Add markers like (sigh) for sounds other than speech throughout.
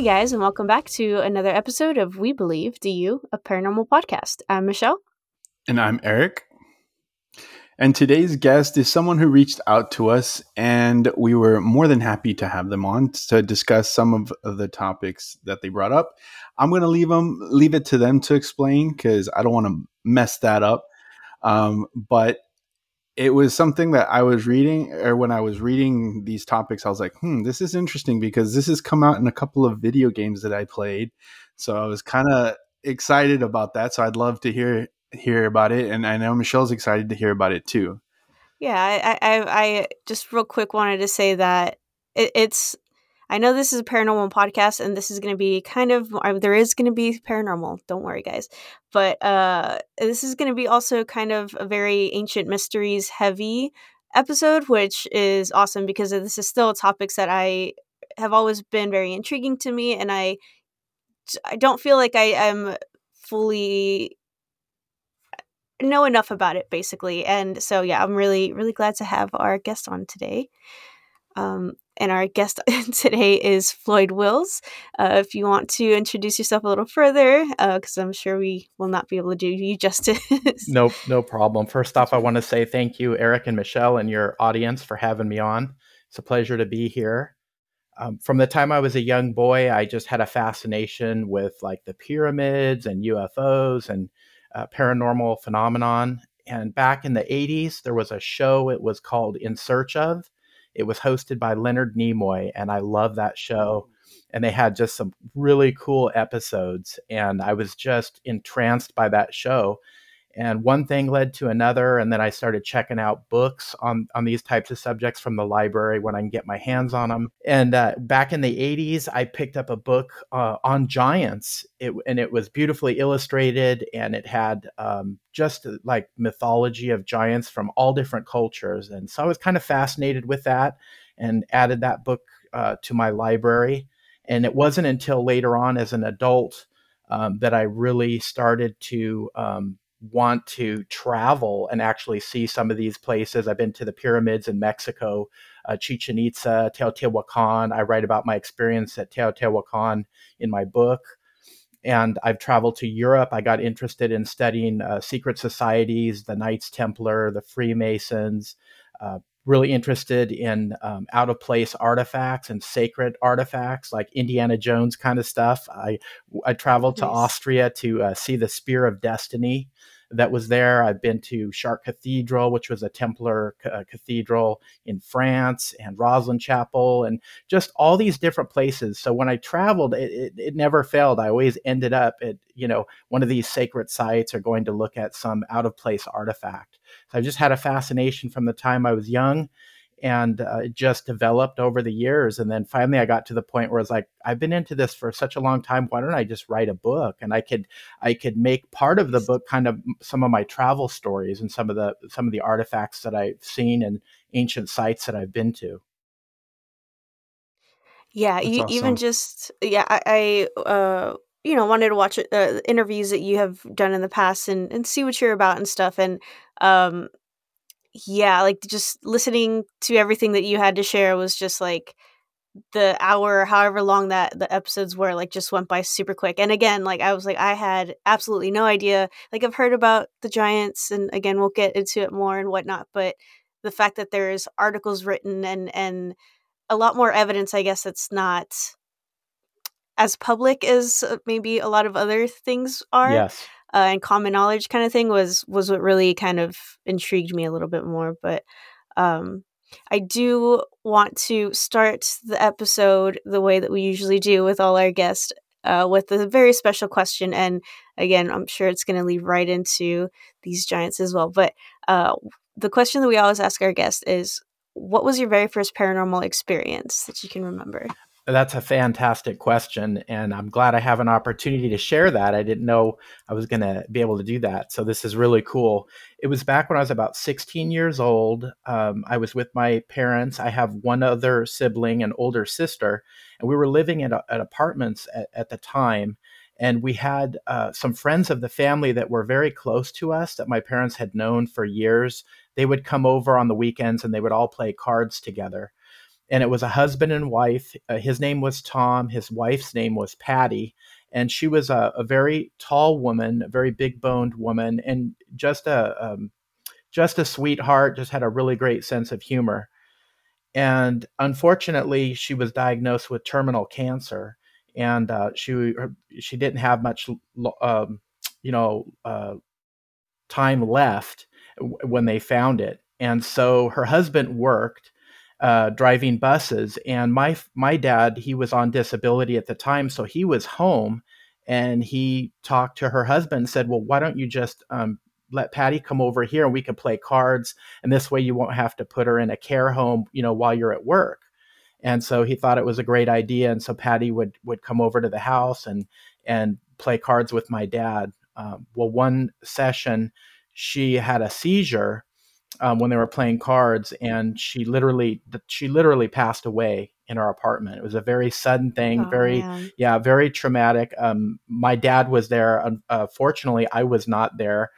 Hey guys, and welcome back to another episode of We Believe, Do You, a paranormal podcast. I'm Michelle. And I'm Eric. And today's guest is someone who reached out to us, and we were more than happy to have them on to discuss some of, the topics that they brought up. I'm going to leave them leave it to them to explain because I don't want to mess that up. Um, but it was something that I was reading, or when I was reading these topics, I was like, hmm, this is interesting because this has come out in a couple of video games that I played. So I was kind of excited about that. So I'd love to hear hear about it, and I know Michelle's excited to hear about it too. Yeah, I, I, I just real quick wanted to say that it, it's I know this is a paranormal podcast, and this is going to be kind of there is going to be paranormal. Don't worry, guys. But uh, this is going to be also kind of a very ancient mysteries heavy episode, which is awesome because this is still topics that I have always been very intriguing to me, and I I don't feel like I am fully know enough about it basically and so yeah i'm really really glad to have our guest on today um, and our guest (laughs) today is Floyd Wills. Uh, if you want to introduce yourself a little further, because uh, I'm sure we will not be able to do you justice. (laughs) no, no problem. First off, I want to say thank you, Eric and Michelle, and your audience for having me on. It's a pleasure to be here. Um, from the time I was a young boy, I just had a fascination with like the pyramids and UFOs and uh, paranormal phenomenon. And back in the 80s, there was a show, it was called In Search of it was hosted by Leonard Nimoy, and I love that show. Mm-hmm. And they had just some really cool episodes, and I was just entranced by that show and one thing led to another and then i started checking out books on on these types of subjects from the library when i can get my hands on them and uh, back in the 80s i picked up a book uh, on giants. It, and it was beautifully illustrated and it had um, just uh, like mythology of giants from all different cultures. And so i was kind of fascinated with that and added that book uh, to my library. And it wasn't until later on as an adult um, that I really started to um, want to travel and actually see some of these places. I've been to the pyramids in Mexico, uh, Chichen Itza, Teotihuacan. I write about my experience at Teotihuacan in my book. And I've traveled to Europe. I got interested in studying uh, secret societies, the Knights Templar, the Freemasons, uh, really interested in um, out of place artifacts and sacred artifacts like Indiana Jones kind of stuff. I I traveled nice. to Austria to uh, see the Spear of Destiny that was there. I've been to Chartres Cathedral, which was a Templar uh, cathedral in France, and Rosslyn Chapel, and just all these different places. So when I traveled, it, it, it never failed. I always ended up at you know one of these sacred sites or going to look at some out of place artifact. So I just had a fascination from the time I was young and uh, it just developed over the years and then finally i got to the point where it's like i've been into this for such a long time why don't i just write a book and i could i could make part of the book kind of some of my travel stories and some of the some of the artifacts that i've seen and ancient sites that i've been to yeah you, awesome. even just yeah i, I uh you know wanted to watch uh, interviews that you have done in the past and and see what you're about and stuff and um yeah like just listening to everything that you had to share was just like the hour however long that the episodes were like just went by super quick and again like i was like i had absolutely no idea like i've heard about the giants and again we'll get into it more and whatnot but the fact that there's articles written and and a lot more evidence i guess that's not as public as uh, maybe a lot of other things are. Yes. Uh, and common knowledge kind of thing was was what really kind of intrigued me a little bit more. But um, I do want to start the episode the way that we usually do with all our guests, uh, with a very special question. And again, I'm sure it's going to lead right into these giants as well. But uh, the question that we always ask our guests is, "What was your very first paranormal experience that you can remember?" That's a fantastic question. And I'm glad I have an opportunity to share that. I didn't know I was going to be able to do that. So this is really cool. It was back when I was about 16 years old. Um, I was with my parents. I have one other sibling, an older sister, and we were living at, at apartments at, at, the time. And we had uh, some friends of the family that were very close to us that my parents had known for years. They would come over on the weekends and they would all play cards together and it was a husband and wife. Uh, his name was Tom. His wife's name was Patty, and she was a, a very tall woman, a very big boned woman, and just a um, just a sweetheart. Just had a really great sense of humor. And unfortunately, she was diagnosed with terminal cancer, and uh, she she didn't have much, um, you know, uh, time left when they found it. And so her husband worked uh, driving buses, and my my dad he was on disability at the time, so he was home, and he talked to her husband and said, "Well, why don't you just um, let Patty come over here and we can play cards, and this way you won't have to put her in a care home, you know, while you're at work." And so he thought it was a great idea, and so Patty would would come over to the house and and play cards with my dad. Um, well, one session she had a seizure um, when they were playing cards, and she literally she literally passed away in our apartment. It was a very sudden thing, oh, very man. yeah, very traumatic. Um, my dad was there. Uh, fortunately, I was not there,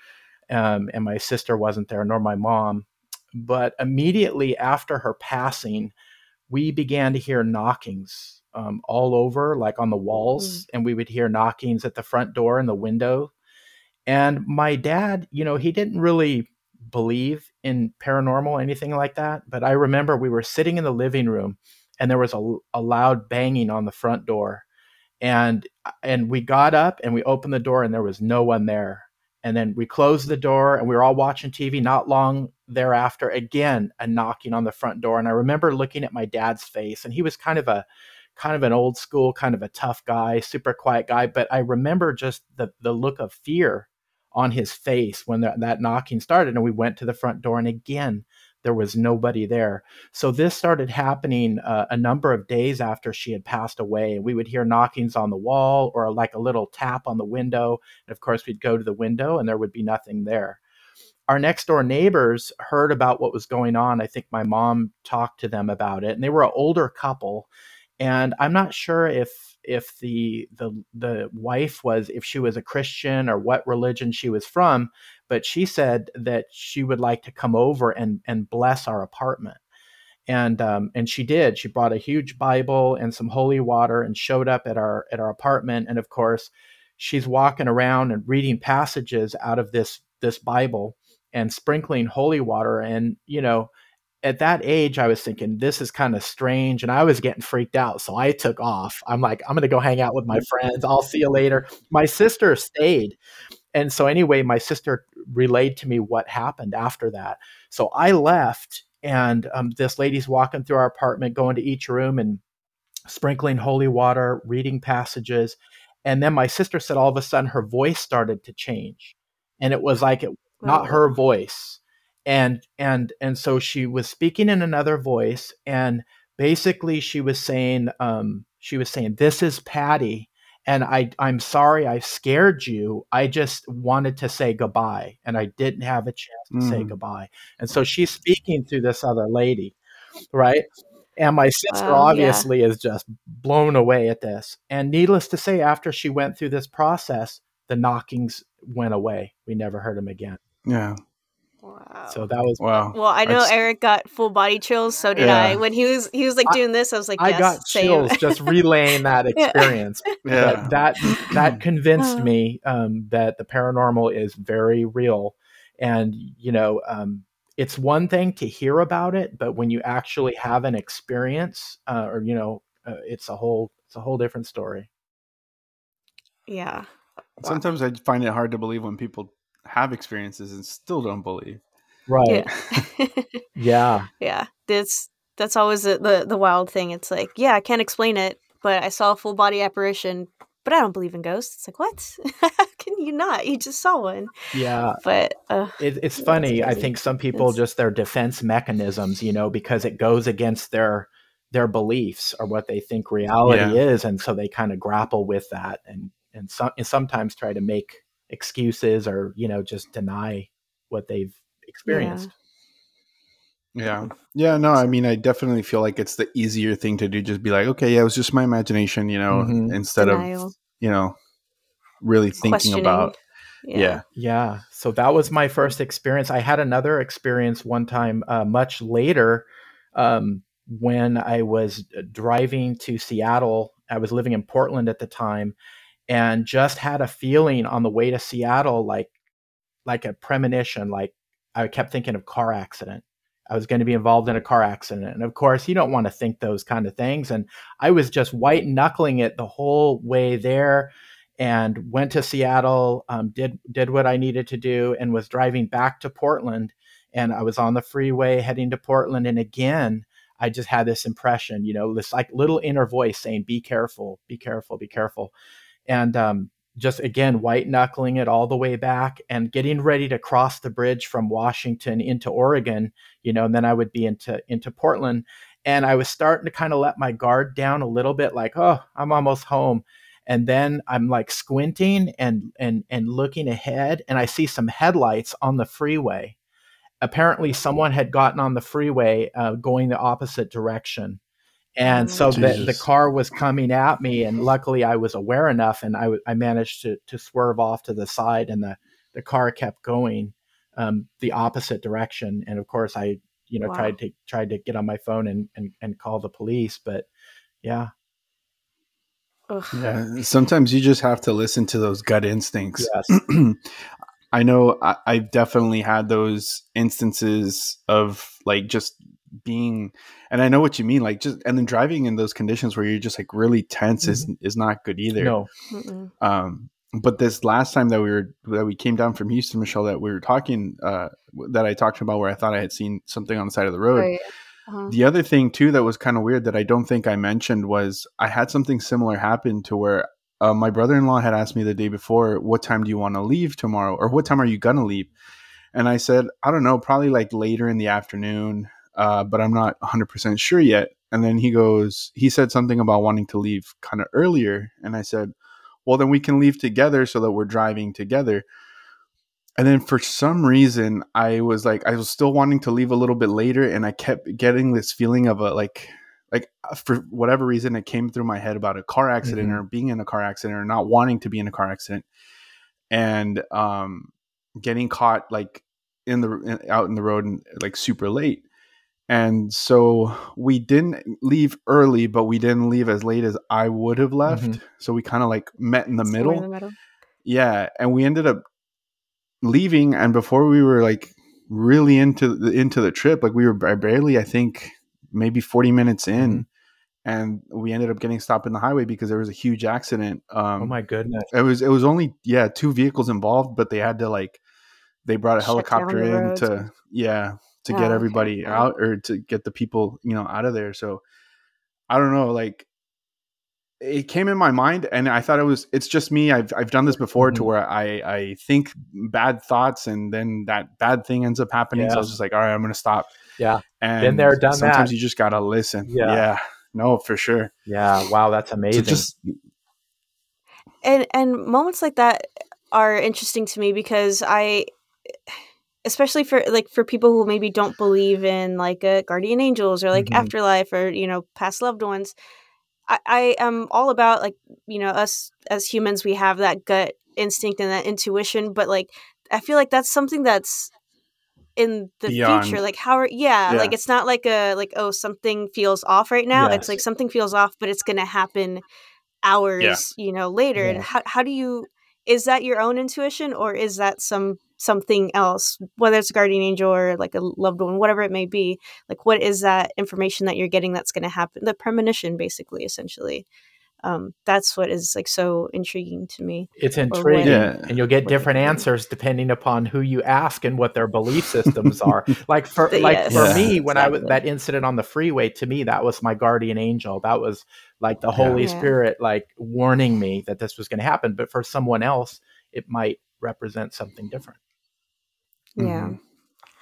um, and my sister wasn't there, nor my mom. But immediately after her passing, we began to hear knockings um, all over, like on the walls, mm. and we would hear knockings at the front door and the window. And my dad, you know, he didn't really believe in paranormal anything like that, but I remember we were sitting in the living room and there was a, a loud banging on the front door. And uh, and we got up and we opened the door and there was no one there. And then we closed the door and we were all watching TV. Not long thereafter, again, a knocking on the front door. And I remember looking at my dad's face, and he was kind of a kind of an old school, kind of a tough guy, super quiet guy. But I remember just the the look of fear on his face when that, that knocking started. And we went to the front door, and again, there was nobody there. So this started happening uh, a number of days after she had passed away. We would hear knockings on the wall or like a little tap on the window. And of course, we'd go to the window and there would be nothing there. Our next door neighbors heard about what was going on. I think my mom talked to them about it, and they were an older couple. And I'm not sure if if the the the wife was if she was a Christian or what religion she was from, but she said that she would like to come over and and bless our apartment. And um, and she did. She brought a huge Bible and some holy water and showed up at our at our apartment. And of course, she's walking around and reading passages out of this this Bible and sprinkling holy water. And you know, at that age, I was thinking this is kind of strange, and I was getting freaked out. So I took off. I'm like, I'm going to go hang out with my friends. I'll see you later. My sister stayed, and so anyway, my sister relayed to me what happened after that. So I left, and um, this lady's walking through our apartment, going to each room and sprinkling holy water, reading passages, and then my sister said all of a sudden her voice started to change, and it was like it not her voice and and and so she was speaking in another voice and basically she was saying um, she was saying this is patty and i i'm sorry i scared you. I just wanted to say goodbye and i didn't have a chance to mm. say goodbye. And so she's speaking to this other lady right? And my sister obviously yeah. is just blown away at this. And needless to say after she went through this process the knockings went away. We never heard them again. Yeah Wow. So that was wow. Well, I know That's... Eric got full body chills. So did yeah. I. When he was he was like doing this, I was like, I got same. chills just (laughs) relaying that experience. yeah. But that that convinced me um, that the paranormal is very real, and you know, um, it's one thing to hear about it, but when you actually have an experience, uh, or you know, uh, it's a whole it's a whole different story. Yeah. Sometimes I find it hard to believe when people have experiences and still don't believe. Right. Yeah. (laughs) yeah. Yeah. That's that's always the, the the wild thing. It's like, yeah, I can't explain it, but I saw a full body apparition, but I don't believe in ghosts. It's like, what? How (laughs) can you not? You just saw one. Yeah. But uh, it, it's funny. I think some people it's... just their defense mechanisms, you know, because it goes against their their beliefs or what they think reality yeah. is, and so they kind of grapple with that, and and, some, and sometimes try to make excuses or you know just deny what they've experienced yeah. yeah no i mean i definitely feel like it's the easier thing to do just be like okay yeah it was just my imagination you know mm-hmm. instead Denial. of you know really thinking about yeah. yeah. yeah so that was my first experience i had another experience one time uh, much later um, when I was uh, driving to Seattle. I was living in Portland at the time and just had a feeling on the way to Seattle like like a premonition like I kept thinking of car accident. I was going to be involved in a car accident. And of course, you don't want to think those kind of things. And I was just white knuckling it the whole way there and went to Seattle, um, did, did what I needed to do, and was driving back to Portland. And I was on the freeway heading to Portland. And again, I just had this impression, you know, this like little inner voice saying, be careful, be careful, be careful. And um, just again white knuckling it all the way back and getting ready to cross the bridge from Washington into Oregon, you know, and then I would be into into Portland and I was starting to kind of let my guard down a little bit like, "Oh, I'm almost home." And then I'm like squinting and and and looking ahead and I see some headlights on the freeway. Apparently someone had gotten on the freeway uh, going the opposite direction and so the, the car was coming at me and luckily i was aware enough and I, w- I managed to, to swerve off to the side and the, the car kept going um, the opposite direction. And of course i you know wow. tried to tried to get on my phone and, and and call the police but yeah. Yeah sometimes you just have to listen to those gut instincts. Yes. (clears throat) i know I, i've definitely had those instances of like just being and I know what you mean like just and then driving in those conditions where you're just like really tense mm-hmm. is is not good either. No. Um but this last time that we were that we came down from Houston, Michelle, that we were talking uh that I talked about where I thought I had seen something on the side of the road. Right. Uh-huh. The other thing too that was kind of weird that I don't think I mentioned was I had something similar happen to where uh, my brother-in-law had asked me the day before, "What time do you want to leave tomorrow?" or "What time are you gonna leave?" And I said, "I don't know, probably like later in the afternoon." Uh, but I'm not 100% sure yet. And then he goes, he said something about wanting to leave kind of earlier. And I said, well, then we can leave together so that we're driving together. And then for some reason, I was like, I was still wanting to leave a little bit later. And I kept getting this feeling of a like, like uh, for whatever reason, it came through my head about a car accident mm-hmm. or being in a car accident or not wanting to be in a car accident and um, getting caught like in the in, out in the road and like super late and so we didn't leave early but we didn't leave as late as i would have left mm-hmm. so we kind of like met in the, middle. in the middle yeah and we ended up leaving and before we were like really into the into the trip like we were barely i think maybe 40 minutes in mm-hmm. and we ended up getting stopped in the highway because there was a huge accident um oh my goodness it was it was only yeah two vehicles involved but they had to like they brought a Shut helicopter in to yeah to oh, get everybody okay. out or to get the people you know out of there so i don't know like it came in my mind and i thought it was it's just me i've, I've done this before mm-hmm. to where i i think bad thoughts and then that bad thing ends up happening yeah. so i was just like all right i'm gonna stop yeah and been there done sometimes that. you just gotta listen yeah. yeah no for sure yeah wow that's amazing so just and and moments like that are interesting to me because i especially for like for people who maybe don't believe in like a guardian angels or like mm-hmm. afterlife or you know past loved ones I, I am all about like you know us as humans we have that gut instinct and that intuition but like i feel like that's something that's in the Beyond. future like how are yeah, yeah, like it's not like a like oh something feels off right now yes. it's like something feels off but it's gonna happen hours yeah. you know later yeah. and how, how do you is that your own intuition or is that some something else, whether it's a guardian angel or like a loved one, whatever it may be. Like, what is that information that you're getting that's going to happen? The premonition, basically, essentially. Um, that's what is like so intriguing to me. It's intriguing, yeah. and you'll get different answers depending upon who you ask and what their belief (laughs) systems are. like for like yes, for yeah, me, when exactly. I was that incident on the freeway, to me that was my guardian angel. That was like the Holy yeah. Spirit, like warning me that this was going to happen. But for someone else, it might represent something different. Yeah.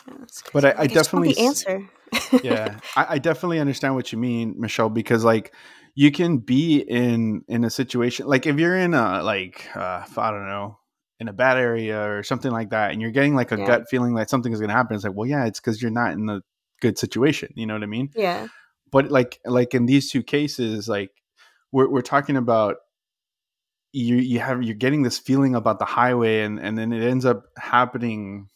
Mm-hmm. but I, I definitely the answer. (laughs) yeah, I, I definitely understand what you mean, Michelle, because like you can be in in a situation like if you're in a like uh, I don't know in a bad area or something like that, and you're getting like a yeah. gut feeling that something is going to happen. It's like, well, yeah, it's because you're not in the good situation. You know what I mean? Yeah. But like like in these two cases, like we're we're talking about you you have you're getting this feeling about the highway and and then it ends up happening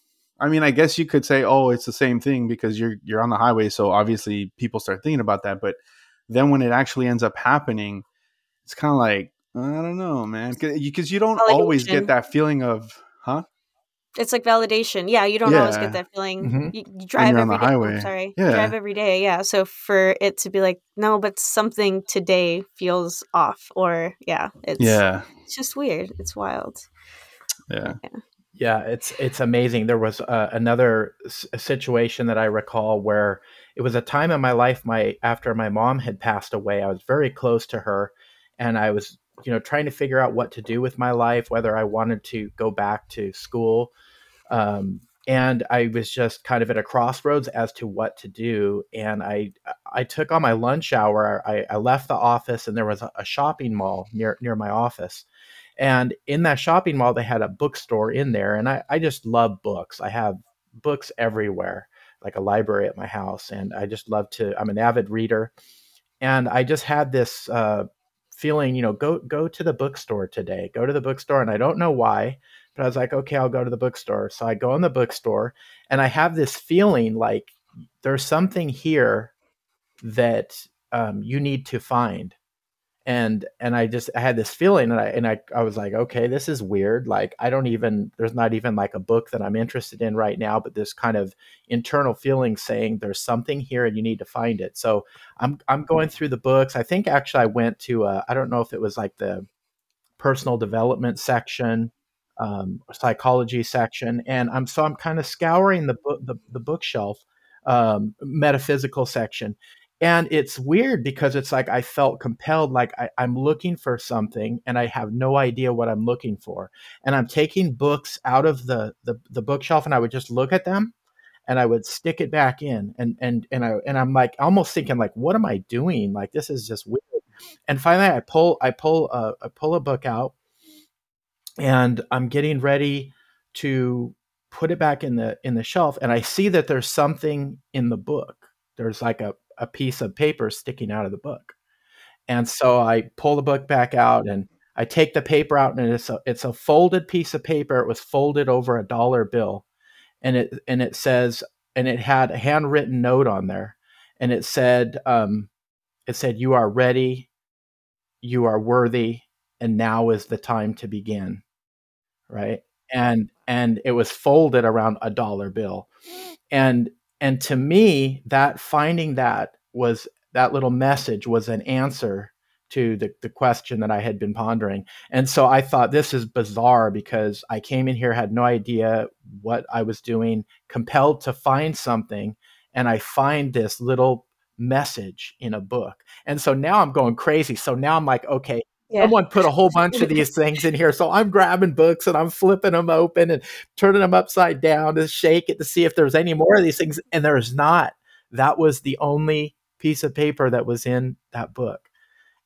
I mean, I guess you could say, oh, it's the same thing because you're you're on the highway, so obviously people start thinking about that. But then when it actually ends up happening, it's kind of like I don't know, man, because you don't always get that feeling of, huh? It's like validation. Yeah, you don't yeah. always get that feeling. Mm-hmm. You, you, drive every day. Oh, sorry, yeah. You drive every day. Yeah, so for it to be like, no, but something today feels off, or yeah, it's yeah, it's just weird. It's wild. Yeah. yeah. Yeah, it's it's amazing. There was uh, another situation that I recall where it was a time in my life my after my mom had passed away. I was very close to her, and I was you know trying to figure out what to do with my life, whether I wanted to go back to school, um, and I was just kind of at a crossroads as to what to do. And I I took on my lunch hour. I, I left the office, and there was a, a shopping mall near near my office and in that shopping mall, they had a bookstore in there. And I, I just love books. I have books everywhere, like a library at my house. And I just love to, I'm an avid reader. And I just had this uh, feeling, you know, go go to the bookstore today. Go to the bookstore. And I don't know why, but I was like, okay, I'll go to the bookstore. So I go in the bookstore and I have this feeling like there's something here that um, you need to find and and i just i had this feeling and i and I, I was like okay this is weird like i don't even there's not even like a book that i'm interested in right now but this kind of internal feeling saying there's something here and you need to find it. So i'm i'm going through the books. I think actually i went to uh, i don't know if it was like the personal development section um, psychology section and i'm so i'm kind of scouring the book the, the bookshelf um, metaphysical section and it's weird because it's like I felt compelled, like I, am looking for something and I have no idea what I'm looking for. And I'm taking books out of the, the, the bookshelf and I would just look at them and I would stick it back in. And, and, and I, and I'm like almost thinking like, what am I doing? Like, this is just weird. And finally I pull, I pull, a, I pull a book out and I'm getting ready to put it back in the, in the shelf. And I see that there's something in the book. There's like a, a piece of paper sticking out of the book. And so I pull the book back out and I take the paper out and it's a, it's a folded piece of paper. It was folded over a dollar bill. And it and it says and it had a handwritten note on there. And it said, um, it said, You are ready, you are worthy, and now is the time to begin. Right. And and it was folded around a dollar bill. And and to me that finding that was that little message was an answer to the, the question that I had been pondering. And so I thought this is bizarre because I came in here, had no idea what I was doing, compelled to find something, and I find this little message in a book. And so now I'm going crazy. So now I'm like, okay, yeah. Someone put a whole (laughs) bunch of these things in here. So I'm grabbing books and I'm flipping them open and turning them upside down to shake it to see if there's any more of these things. And there's not. That was the only piece of paper that was in that book.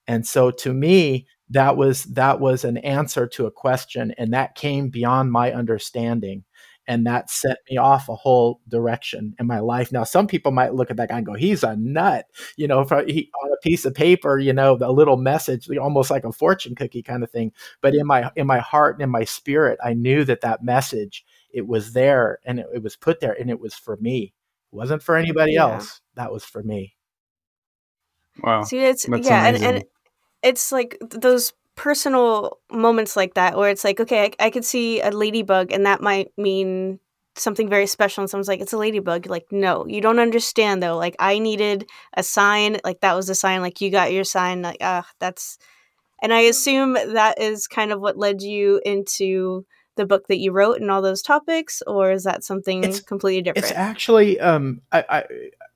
And so to me, that was that was an answer to a question and that came beyond my understanding and that set me off a whole direction in my life. Now, some people might look at that guy and go, "He's a nut," you know, if he, on a piece of paper, you know, a little message, almost like a fortune cookie kind of thing. But in my in my heart and in my spirit, I knew that that message it was there and it, it was put there, and it was for me. It wasn't for anybody yeah. else. That was for me. Wow. See, it's That's yeah, and, and it's like those personal moments like that where it's like, okay, I, I could see a ladybug and that might mean something very special. And someone's like it's a ladybug. Like no you don't understand though. Like i needed a sign. Like that was a sign. Like you got your sign. Like ah uh, that's and i assume that is kind of what led you into the book that you wrote and all those topics or is that something it's, completely different? it's actually um I, I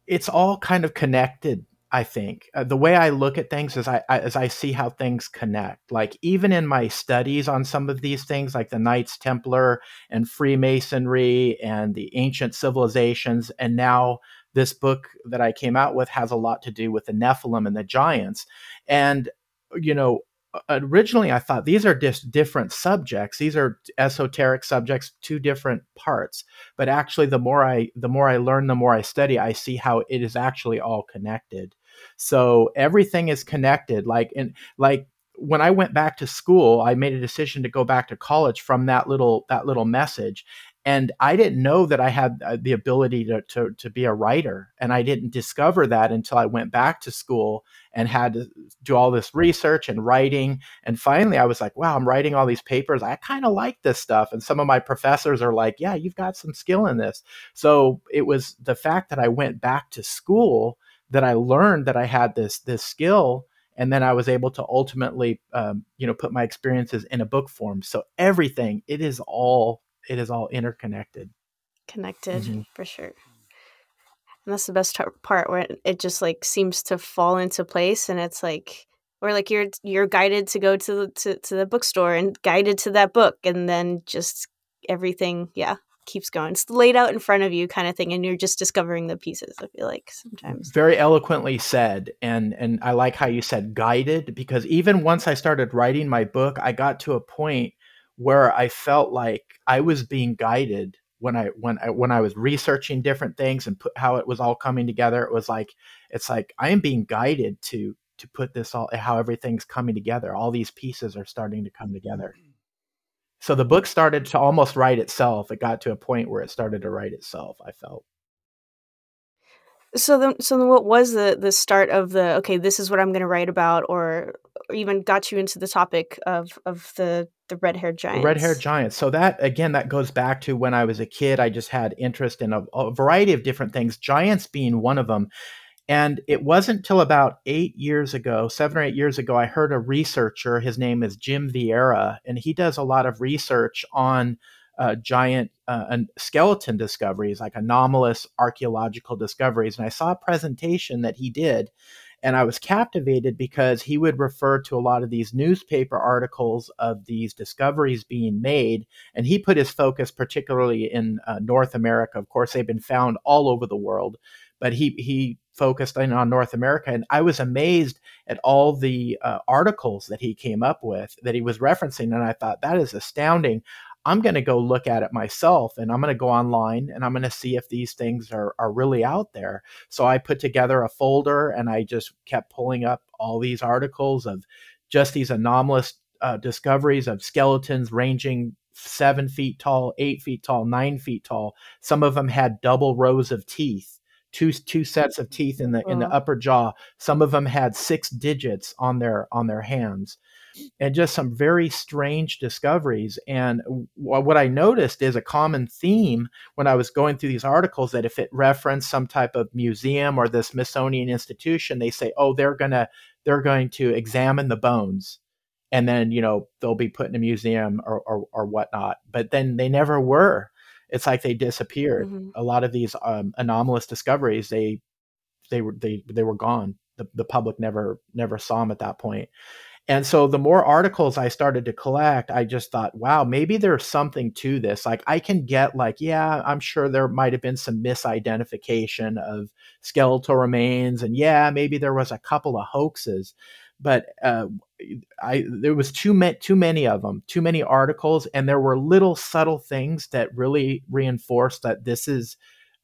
it's all kind of connected I think uh, the way I look at things is I, I, as I see how things connect. Like even in my studies on some of these things, like the Knights Templar and Freemasonry and the ancient civilizations, and now this book that I came out with has a lot to do with the Nephilim and the giants. And you know, originally I thought these are just different subjects. These are esoteric subjects, two different parts. But actually, the more I the more I learn, the more I study, I see how it is actually all connected. So everything is connected. Like like when I went back to school, I made a decision to go back to college from that little that little message. and I didn't know that I had uh, the ability to, to, to be a writer. And I didn't discover that until I went back to school and had to do all this research and writing. And finally, I was like, wow, I'm writing all these papers. I kind of like this stuff. And some of my professors are like, yeah, you've got some skill in this. So it was the fact that I went back to school that I learned that I had this this skill and then I was able to ultimately, um, you know, put my experiences in a book form. So everything, it is all it is all interconnected connected mm-hmm. for sure and that's the best part where it just like seems to fall into place and it's like or like you're you're guided to go to the to, to the bookstore and guided to that book and then just everything yeah keeps going it's laid out in front of you kind of thing and you're just discovering the pieces i feel like sometimes very eloquently said and and i like how you said guided because even once i started writing my book i got to a point where I felt like I was being guided when I when I when I was researching different things and put how it was all coming together. It was like it's like I am being guided to to put this all how everything's coming together. All these pieces are starting to come together. So the book started to almost write itself. It got to a point where it started to write itself. I felt. So then, so then, what was the the start of the okay? This is what I'm going to write about, or, or even got you into the topic of of the the red haired giants. Red haired giants. So that again, that goes back to when I was a kid. I just had interest in a, a variety of different things. Giants being one of them. And it wasn't until about eight years ago, seven or eight years ago, I heard a researcher. His name is Jim Vieira, and he does a lot of research on uh, giant uh, skeleton discoveries, like anomalous archaeological discoveries. And I saw a presentation that he did, and I was captivated because he would refer to a lot of these newspaper articles of these discoveries being made. And he put his focus particularly in uh, North America. Of course, they've been found all over the world, but he, he focused in on North America. And I was amazed at all the uh, articles that he came up with that he was referencing. And I thought, that is astounding. I'm going to go look at it myself and I'm going to go online and I'm going to see if these things are, are really out there. So I put together a folder and I just kept pulling up all these articles of just these anomalous uh, discoveries of skeletons ranging seven feet tall, eight feet tall, nine feet tall. Some of them had double rows of teeth. Two, two sets of teeth in the in the upper jaw. Some of them had six digits on their on their hands and just some very strange discoveries. And what I noticed is a common theme when I was going through these articles that if it referenced some type of museum or the Smithsonian Institution, they say, "Oh, they're gonna they're going to examine the bones." And then you know they'll be put in a museum or, or, or whatnot, but then they never were. It's like they disappeared. Mm-hmm. A lot of these um, anomalous discoveries, they they were they they were gone. The, the public never never saw them at that point. point and so the more articles I started to collect, I just thought, wow, maybe there's something to this. Like I can get like, yeah, I'm sure there might have been some misidentification of skeletal remains, and yeah, maybe there was a couple of hoaxes, but uh, I there was too many too many of them, too many articles, and there were little subtle things that really reinforced that this is.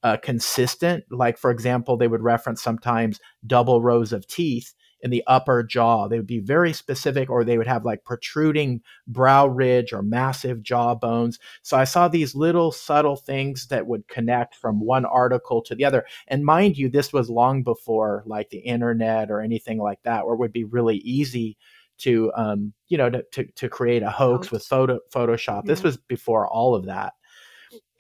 Uh, consistent, like for example, they would reference sometimes double rows of teeth, in the upper jaw. They would be very specific, or they would have like protruding brow ridge or massive jaw bones. So I saw these little subtle things that would connect from one article to the other. And mind you, this was long before like the internet or anything like that, where it would be really easy to um, you know to, to, to create a hoax with photo Photoshop. Yeah. This was before all of that.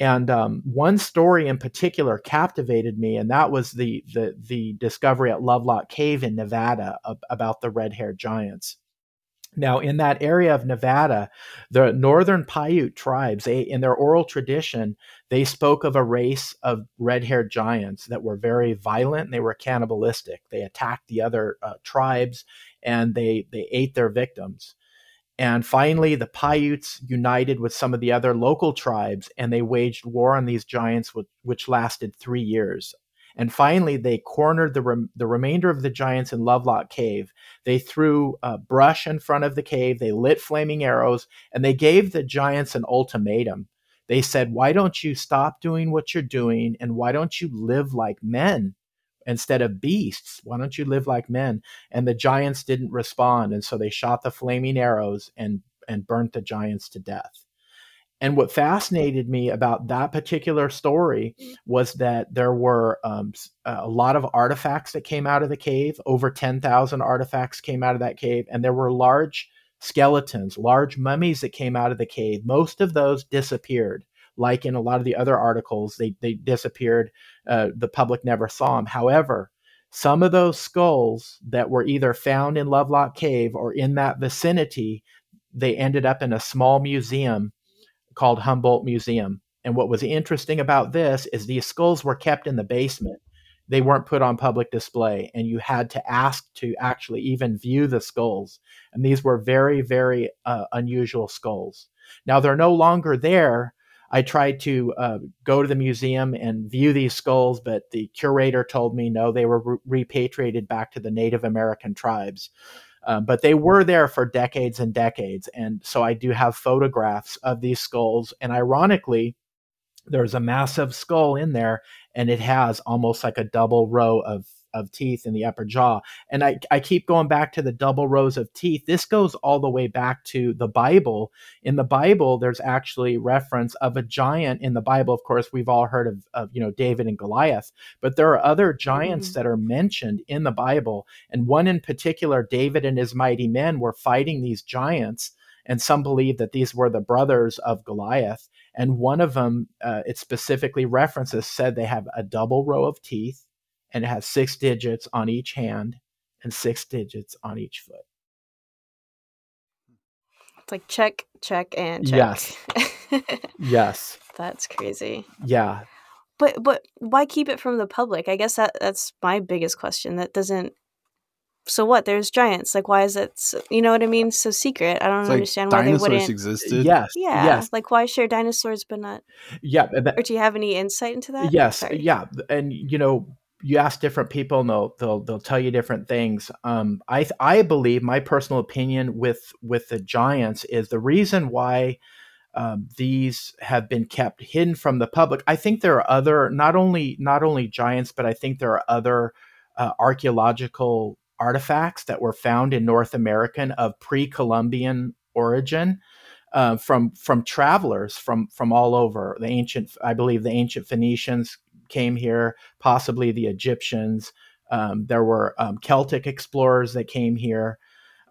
And um, one story in particular captivated me, and that was the the, the discovery at Lovelock Cave in Nevada about the red-haired giants. Now, in that area of Nevada, the northern Paiute tribes, they, in their oral tradition, they spoke of a race of red-haired giants that were very violent. They were cannibalistic. They attacked the other uh, tribes and they they ate their victims. And finally, the Paiutes united with some of the other local tribes and they waged war on these giants, which lasted three years. And finally, they cornered the, the remainder of the giants in Lovelock Cave. They threw uh, brush in front of the cave, they lit flaming arrows, and they gave the giants an ultimatum. They said, Why don't you stop doing what you're doing? And why don't you live like men? Instead of beasts. Why don't you live like men? And the giants didn't respond. And so they shot the flaming arrows and, and burnt the giants to death. And what fascinated me about that particular story was that there were um, a lot of artifacts that came out of the cave. Over 10,000 artifacts came out of that cave. And there were large skeletons, large mummies that came out of the cave. Most of those disappeared. Like in a lot of the other articles, they, they disappeared. Uh, the public never saw them. However, some of those skulls that were either found in Lovelock Cave or in that vicinity, they ended up in a small museum called Humboldt Museum. And what was interesting about this is these skulls were kept in the basement. They weren't put on public display, and you had to ask to actually even view the skulls. And these were very, very uh, unusual skulls. Now they're no longer there. I tried to uh, go to the museum and view these skulls, but the curator told me no, they were re- repatriated back to the Native American tribes. Um, but they were there for decades and decades. And so I do have photographs of these skulls. And ironically, there's a massive skull in there, and it has almost like a double row of of teeth in the upper jaw. And I, I keep going back to the double rows of teeth. This goes all the way back to the Bible. In the Bible, there's actually reference of a giant in the Bible. Of course, we've all heard of, of you know David and Goliath, but there are other giants mm-hmm. that are mentioned in the Bible. And one in particular, David and his mighty men were fighting these giants. And some believe that these were the brothers of Goliath. And one of them, uh, it specifically references, said they have a double row of teeth and it has six digits on each hand and six digits on each foot. It's like check, check, and check. Yes. (laughs) yes. That's crazy. Yeah. But but why keep it from the public? I guess that that's my biggest question. That doesn't. So what? There's giants. Like, why is it? So, you know what I mean? So secret. I don't it's understand like why they wouldn't. existed. Yes. Yeah. Yes. Like, why share dinosaurs but not? Yeah. That, or do you have any insight into that? Yes. Sorry. Yeah. And you know, you ask different people and they'll they'll they'll tell you different things. Um, I I believe my personal opinion with with the Giants is the reason why um, these have been kept hidden from the public. I think there are other not only not only giants, but I think there are other uh, archaeological artifacts that were found in North American of pre-Columbian origin. Uh, from from travelers from from all over the ancient I believe the ancient Phoenicians came here, possibly the Egyptians. Um, there were um, Celtic explorers that came here.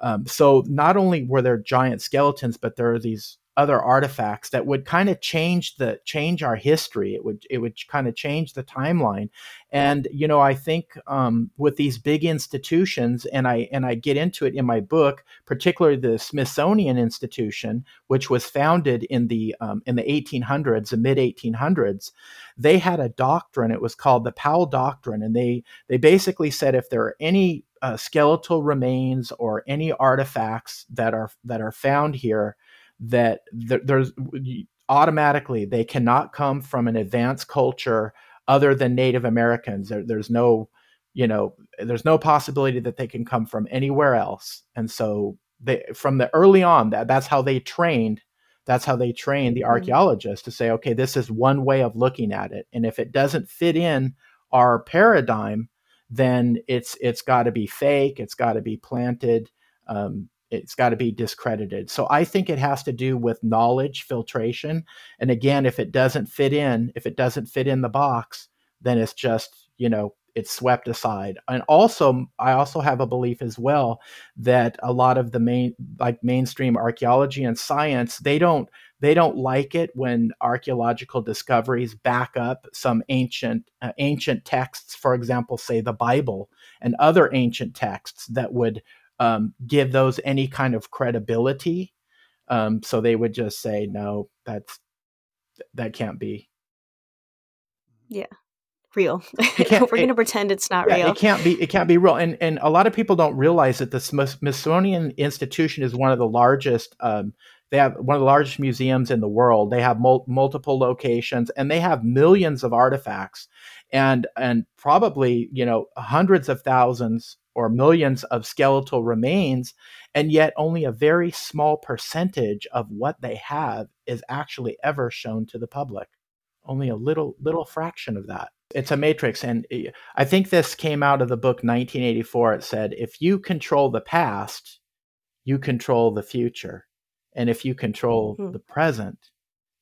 Um, so not only were there giant skeletons, but there are these other artifacts that would kind of change the change our history. It would it would kind of change the timeline. And you know, I think um, with these big institutions, and I and I get into it in my book, particularly the Smithsonian Institution, which was founded in the um, in the 1800s, the mid 1800s. They had a doctrine. It was called the Powell Doctrine, and they they basically said if there are any uh, skeletal remains or any artifacts that are that are found here that there's automatically they cannot come from an advanced culture other than Native Americans. There, there's no, you know, there's no possibility that they can come from anywhere else. And so they, from the early on, that that's how they trained. That's how they trained the mm-hmm. archaeologists to say, okay, this is one way of looking at it, and if it doesn't fit in our paradigm, then it's it's got to be fake. It's got to be planted. Um, it's got to be discredited. So I think it has to do with knowledge filtration. And again, if it doesn't fit in, if it doesn't fit in the box, then it's just, you know, it's swept aside. And also, I also have a belief as well that a lot of the main, like mainstream archaeology and science, they don't they don't like it when archaeological discoveries back up some ancient uh, ancient texts, for example, say the Bible and other ancient texts that would um, give those any kind of credibility. Um, so they would just say, no, that's that can't be. Yeah, real. (laughs) We're going to pretend it's not yeah, real. It can't be. It can't be real. And and a lot of people don't realize that the Smithsonian Institution is one of the largest. Um, they have one of the largest museums in the world. They have mul- multiple locations, and they have millions of artifacts, and and probably you know hundreds of thousands or millions of skeletal remains, and yet only a very small percentage of what they have is actually ever shown to the public. Only a little little fraction of that. It's a matrix, and eh, I think this came out of the book 1984. It said, "If you control the past, you control the future, and if you control mm-hmm. the present,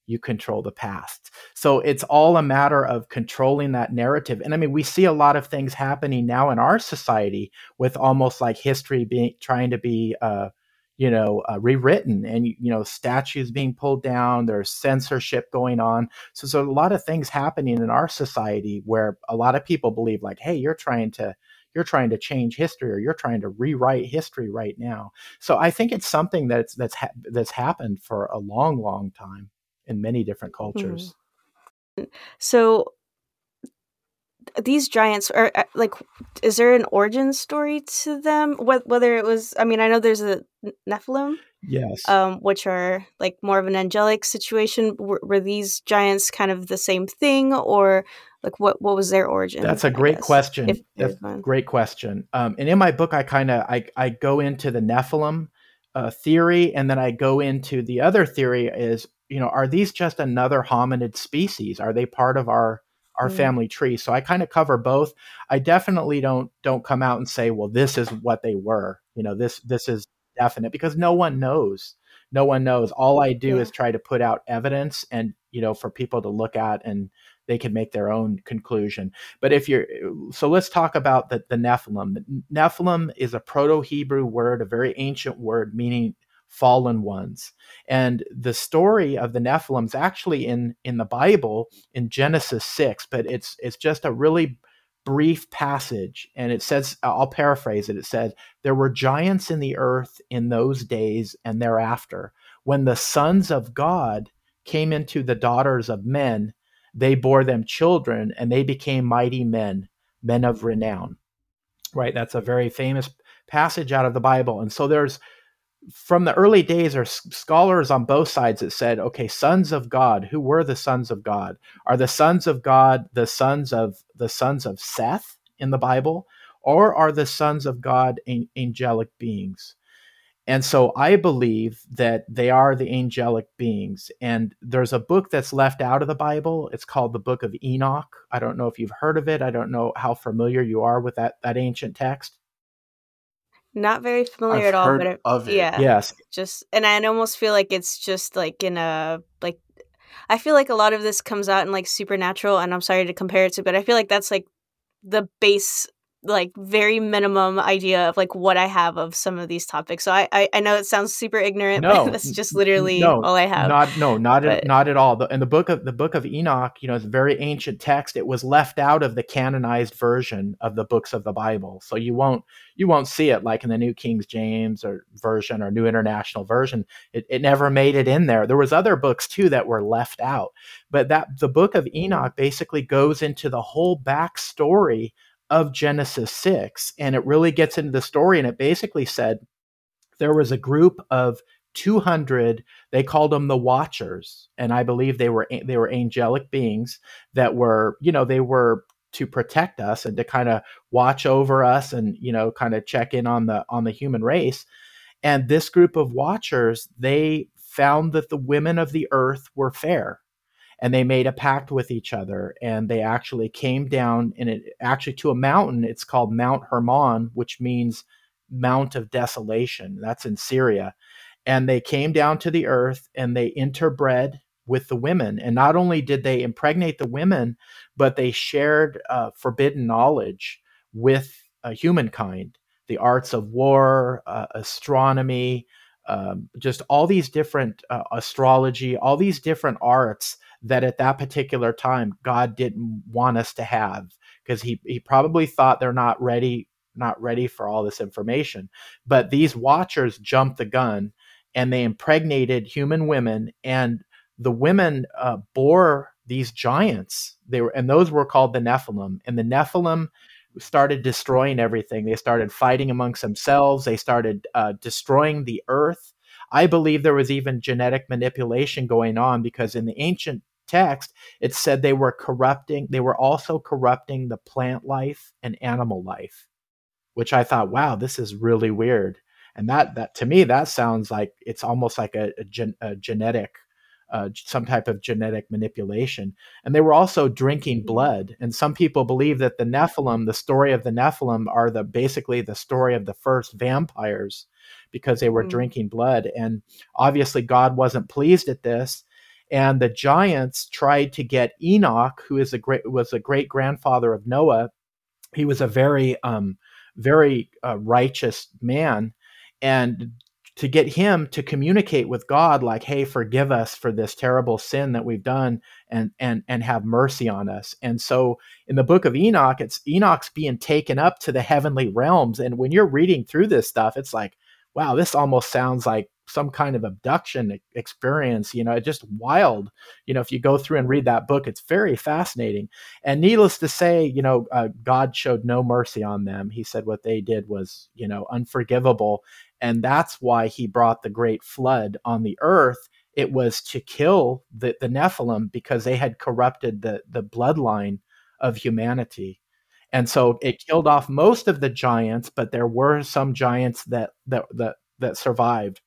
you control the past. So it's all a matter of controlling that narrative. And I mean, we see a lot of things happening now in our society with almost like history being trying to be, uh, you know, uh, rewritten and, you know, statues being pulled down, there's censorship going on. So, so a lot of things happening in our society where a lot of people believe like, hey, you're trying to, you're trying to change history or you're trying to rewrite history right now. So I think it's something that's that's ha- that's happened for a long, long time in many different cultures. Mm-hmm. So these giants are uh, like is there an origin story to them? Whether it was i mean i know there's a nephilim yes. um which are like more of an angelic situation. Were, were these giants kind of the same thing or like what what was their origin that's a great question. if, that's a great question. Um and in my book i kind of I, I go into the nephilim uh, theory and then i go into the other theory is you know are these just another hominid species? Are they part of our our mm. family tree? So i kind of cover both. I definitely don't don't come out and say well this is what they were you know this this is definite because no one knows. No one knows. All i do yeah. is try to put out evidence and you know for people to look at and they can make their own conclusion but if you're so let's talk about the, the nephilim nephilim is a proto-hebrew word a very ancient word meaning fallen ones. And the story of the Nephilim is actually in in the Bible in Genesis 6, but it's it's just a really brief passage and it says I'll paraphrase it. It said there were giants in the earth in those days and thereafter when the sons of God came into the daughters of men they bore them children and they became mighty men men of renown. Right? That's a very famous passage out of the bible. And so there's from the early days are scholars on both sides that said okay sons of god. Who were the sons of god? Are the sons of god the sons of the sons of seth in the bible? Or are the sons of god angelic beings and so i believe that they are the angelic beings. And there's a book that's left out of the bible. It's called the book of enoch. I don't know if you've heard of it. I don't know how familiar you are with that that ancient text. Not very familiar I've at all, but it, of it. yeah, yes, just and I almost feel like it's just like in a like I feel like a lot of this comes out in like supernatural, and I'm sorry to compare it to, but I feel like that's like the base like very minimum idea of like what I have of some of these topics. So I I, I know it sounds super ignorant, (laughs) no, but that's just literally no, all I have. Not no, not but, at, not at all. And the book of the book of Enoch, you know, it's a very ancient text. It was left out of the canonized version of the books of the Bible. So you won't you won't see it like in the New King James or version or New International Version. It, it never made it in there. There was other books too that were left out. But that the book of Enoch basically goes into the whole backstory of Genesis 6. And it really gets into the story. And it basically said there was a group of 200 they called them the watchers and i believe they were they were angelic beings that were you know they were to protect us and to kind of watch over us and you know kind of check in on the on the human race and this group of watchers they found that the women of the earth were fair and they made a pact with each other and they actually came down and it actually to a mountain it's called mount hermon which means mount of desolation that's in syria. And they came down to the earth and they interbred with the women. And not only did they impregnate the women but they shared uh, forbidden knowledge with uh, humankind. The arts of war uh, astronomy um, just all these different uh, astrology all these different arts that at that particular time God didn't want us to have because he he probably thought they're not ready not ready for all this information. But these watchers jumped the gun and they impregnated human women and the women uh, bore these giants. They were and those were called the Nephilim. And the Nephilim started destroying everything. They started fighting amongst themselves. They started uh, destroying the earth. I believe there was even genetic manipulation going on because in the ancient text, it said they were corrupting, they were also corrupting the plant life and animal life, which I thought, wow, this is really weird. And that, that to me, that sounds like it's almost like a, a, gen, a genetic, uh, some type of genetic manipulation. And they were also drinking mm-hmm. blood. And some people believe that the Nephilim, the story of the Nephilim, are the basically the story of the first vampires because they were mm-hmm. drinking blood. And obviously, God wasn't pleased at this and the giants tried to get Enoch, who is a great was a great grandfather of Noah. He was a very um, very uh, righteous man, and to get him to communicate with God like hey forgive us for this terrible sin that we've done and and and have mercy on us. And so in the book of Enoch it's Enoch's being taken up to the heavenly realms. And when you're reading through this stuff it's like wow this almost sounds like some kind of abduction experience you know just wild you know if you go through and read that book it's very fascinating. And needless to say you know uh, god showed no mercy on them. He said what they did was you know unforgivable and that's why he brought the great flood on the earth. It was to kill the, the nephilim because they had corrupted the, the bloodline of humanity. And so it killed off most of the giants but there were some giants that that that, that survived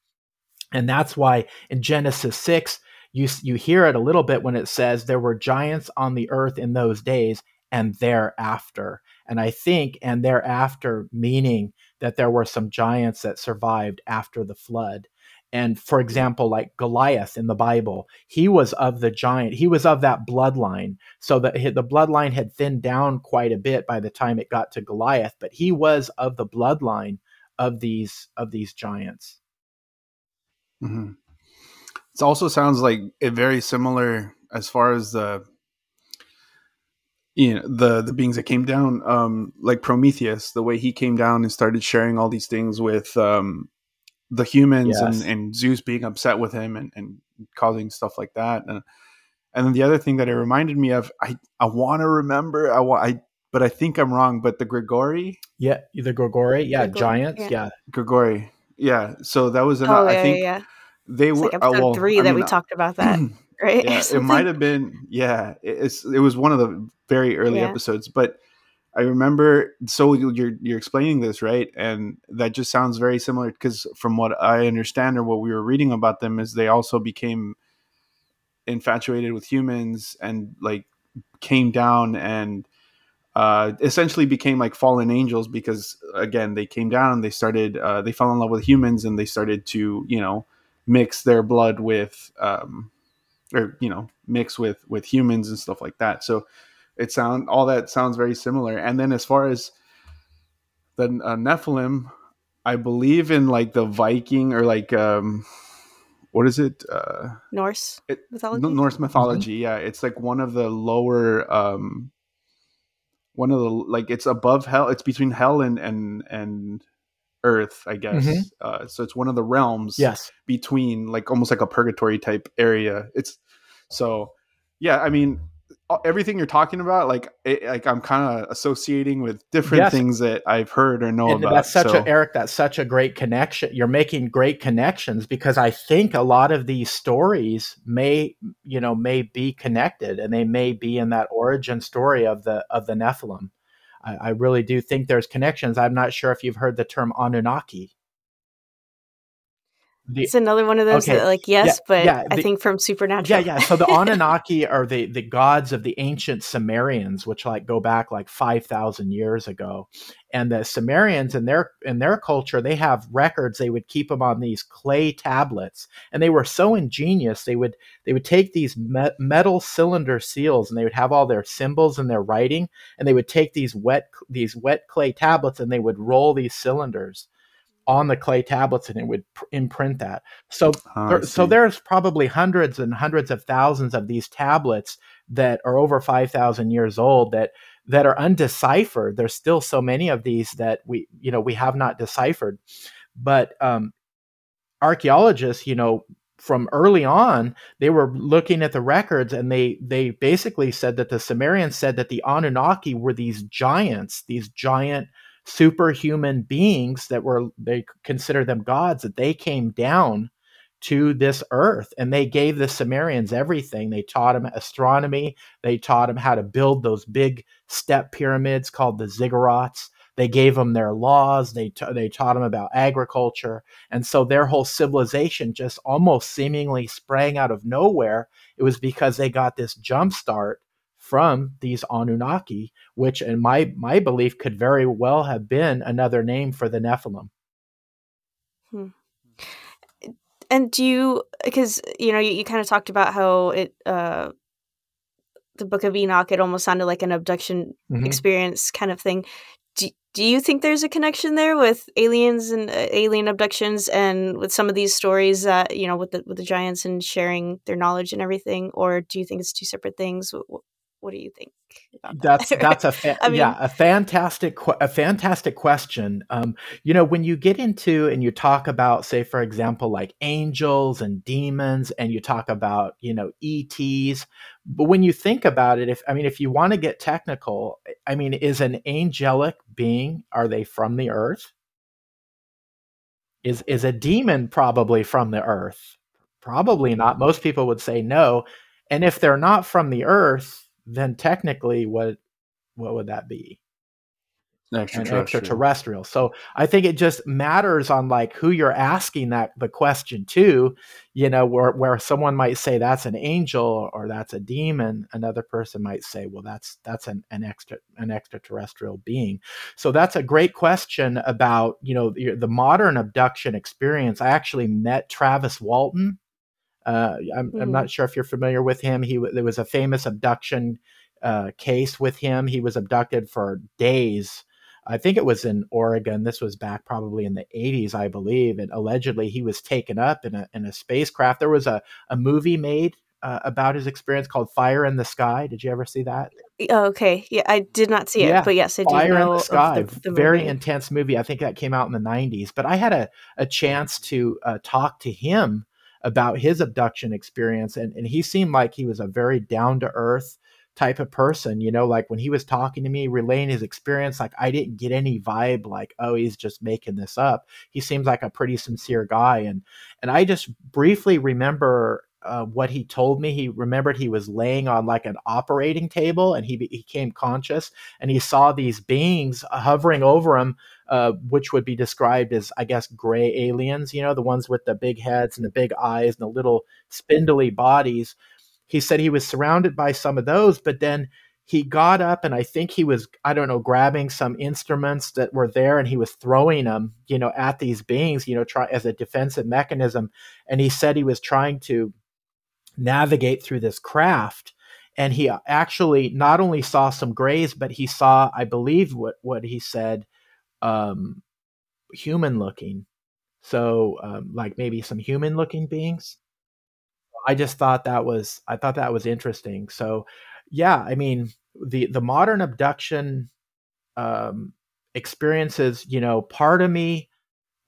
and that's why in genesis 6 you you hear it a little bit when it says there were giants on the earth in those days and thereafter and i think and thereafter meaning that there were some giants that survived after the flood. And for example, like Goliath in the Bible, he was of the giant, he was of that bloodline. So that the bloodline had thinned down quite a bit by the time it got to Goliath, but he was of the bloodline of these of these giants. Mm-hmm. It also sounds like it very similar as far as the you know the the beings that came down um like prometheus the way he came down and started sharing all these things with um the humans yes. and, and zeus being upset with him and, and causing stuff like that and and then the other thing that it reminded me of i i want to remember i want i but i think i'm wrong but the grigori yeah the grigori yeah giants yeah. yeah grigori yeah so that was another oh, yeah, i think yeah. they it's were like episode uh, well, three I that mean, we talked about that (clears throat) (laughs) right? Yeah, it might have been. Yeah, it's it was one of the very early yeah. episodes, but I remember. So you're you're explaining this right, and that just sounds very similar because from what I understand or what we were reading about them is they also became infatuated with humans and like came down and uh, essentially became like fallen angels because again they came down and they started uh, they fell in love with humans and they started to you know mix their blood with um, or you know mix with with humans and stuff like that. So it sound all that sounds very similar. And then as far as the uh, nephilim i believe in like the viking or like um what is it? Uh norse it, mythology? Norse mythology mm-hmm. yeah. It's like one of the lower um one of the like it's above hell it's between hell and and and earth i guess. Mm-hmm. uh, so it's one of the realms yes. between like almost like a purgatory type area. It's so yeah i mean everything you're talking about like it, like i'm kind of associating with different yes. things that i've heard or know and about that's such so. a eric that's such a great connection you're making great connections because i think a lot of these stories may you know may be connected and they may be in that origin story of the of the nephilim I, I really do think there's connections. I'm not sure if you've heard the term Anunnaki. The, it's another one of those okay. that, like, yes, yeah, but yeah, the, I think from supernatural. Yeah, yeah. So the (laughs) Anunnaki are the the gods of the ancient Sumerians, which like go back like five thousand years ago. And the Sumerians in their in their culture, they have records. They would keep them on these clay tablets, and they were so ingenious. They would they would take these me- metal cylinder seals, and they would have all their symbols and their writing, and they would take these wet these wet clay tablets, and they would roll these cylinders on the clay tablets and it would pr- imprint that. So, oh, there, so there's probably hundreds and hundreds of thousands of these tablets that are over 5,000 years old that that are undeciphered. There's still so many of these that we, you know, we have not deciphered. But um, archaeologists, you know, from early on, they were looking at the records and they they basically said that the Sumerians said that the Anunnaki were these giants, these giant superhuman beings that were they consider them gods that they came down to this earth and they gave the Sumerians everything. They taught them astronomy, they taught them how to build those big step pyramids called the ziggurats. They gave them their laws, they ta- they taught them about agriculture. And so their whole civilization just almost seemingly sprang out of nowhere. It was because they got this jump start from these Anunnaki, which in my my belief could very well have been another name for the Nephilim. Hmm. and do you because you know you, you kind of talked about how it uh the book of enoch it almost sounded like an abduction Mhm. experience kind of thing do, do you think there's a connection there with aliens and uh, alien abductions and with some of these stories that you know with the with the giants and sharing their knowledge and everything or do you think it's two separate things what, do you think That's that? (laughs) that's a fa- I mean- yeah a fantastic a fantastic question. Um, you know, when you get into and you talk about, say, for example, like angels and demons, and you talk about you know ETs, but when you think about it, if I mean, if you want to get technical, I mean, is an angelic being are they from the earth? Is is a demon probably from the earth? Probably not. Most people would say no. And if they're not from the earth, then technically what what would that be? An Extraterrestrial. extraterrestrial. So I think it just matters on like who you're asking that the question to, you know, where where someone might say that's an angel or that's a demon, another person might say, well, that's that's an, an extra an extraterrestrial being. So that's a great question about, you know, the, the modern abduction experience. I actually met Travis Walton. Uh, I'm, I'm Mhm. not sure if you're familiar with him. He there was a famous abduction uh, case with him. He was abducted for days. I think it was in Oregon. This was back probably in the 80s, I believe. And allegedly, he was taken up in a in a spacecraft. There was a a movie made uh, about his experience called Fire in the Sky. Did you ever see that? oh, okay yeah i did not see it Yeah, but yes i do Fire in the Sky, the, the very intense movie. I think that came out in the 90s. But I had a, a chance to uh, talk to him about his abduction experience, and, and he seemed like he was a very down to earth type of person. You know, like when he was talking to me, relaying his experience, like I didn't get any vibe like, oh, he's just making this up. He seems like a pretty sincere guy, and and I just briefly remember. Uh, what he told me, he remembered he was laying on like an operating table and he he became conscious and he saw these beings hovering over him, uh, which would be described as, I guess, gray aliens. You know, the ones with the big heads and the big eyes and the little spindly bodies. He said he was surrounded by some of those, but then he got up and I think he was, I don't know, grabbing some instruments that were there and he was throwing them, you know, at these beings, you know, try as a defensive mechanism. And he said he was trying to navigate through this craft and he actually not only saw some grays but he saw i believe what what he said um human looking. So um, like maybe some human looking beings. I just thought that was i thought that was interesting. So yeah i mean the the modern abduction um experiences you know part of me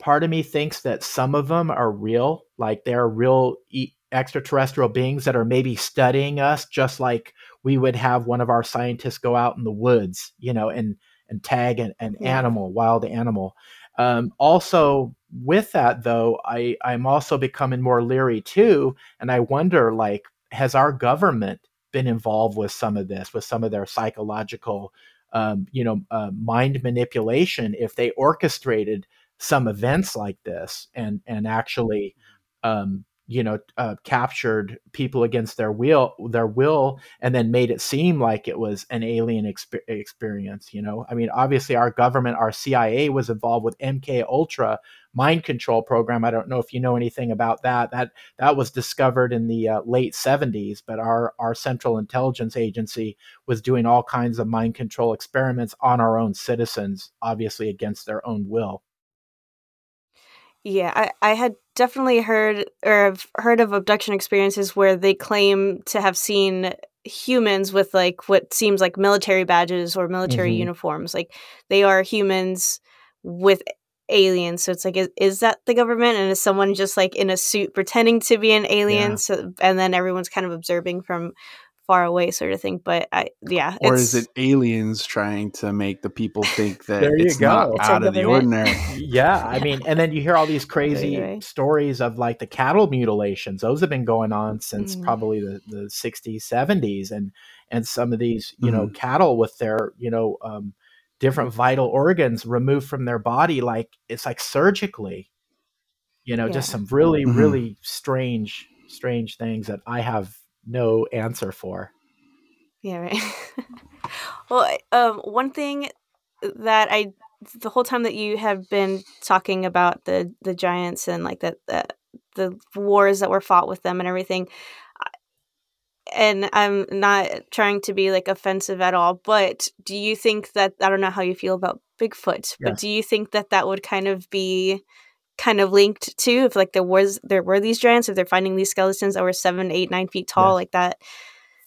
part of me thinks that some of them are real like they're real e- extraterrestrial beings that are maybe studying us just like we would have one of our scientists go out in the woods you know and and tag an, an Yeah. animal wild animal um, also with that though i i'm also becoming more leery too and i wonder like has our government been involved with some of this with some of their psychological um, you know uh, mind manipulation if they orchestrated some events like this and and actually um, you know uh, captured people against their will their will and then made it seem like it was an alien exp- experience you know? I mean obviously our government our cia was involved with mk ultra mind control program. I don't know if you know anything about that. That that was discovered in the uh, late 70s but our our central intelligence agency was doing all kinds of mind control experiments on our own citizens obviously against their own will. Yeah, I, I had definitely heard or have heard of abduction experiences where they claim to have seen humans with like what seems like military badges or military Mhm. uniforms. Like they are humans with aliens. So it's like, is, is that the government? And is someone just like in a suit pretending to be an alien? Yeah. So and then everyone's kind of observing from far away, sort of thing. But I, yeah, Or is it aliens trying to make the people think (laughs) that There you it's not. It's out of the ordinary? (laughs) yeah i mean and then you hear all these (laughs) crazy Right, right. stories of like the cattle mutilations those have been going on since Mhm. probably the, the 60s 70s and and some of these you know cattle with their you know um, different vital organs removed from their body like it's like surgically you know just some really Mhm. really strange strange things that i have no answer for Yeah, right. (laughs) well, um, one thing that I, the whole time that you have been talking about the the giants and like that, that the wars that were fought with them and everything and I'm not trying to be like offensive at all, but do you think that I don't know how you feel about Bigfoot, but do you think that that would kind of be kind of linked to if like there was there were these giants if they're finding these skeletons that were seven, eight, nine feet tall like that?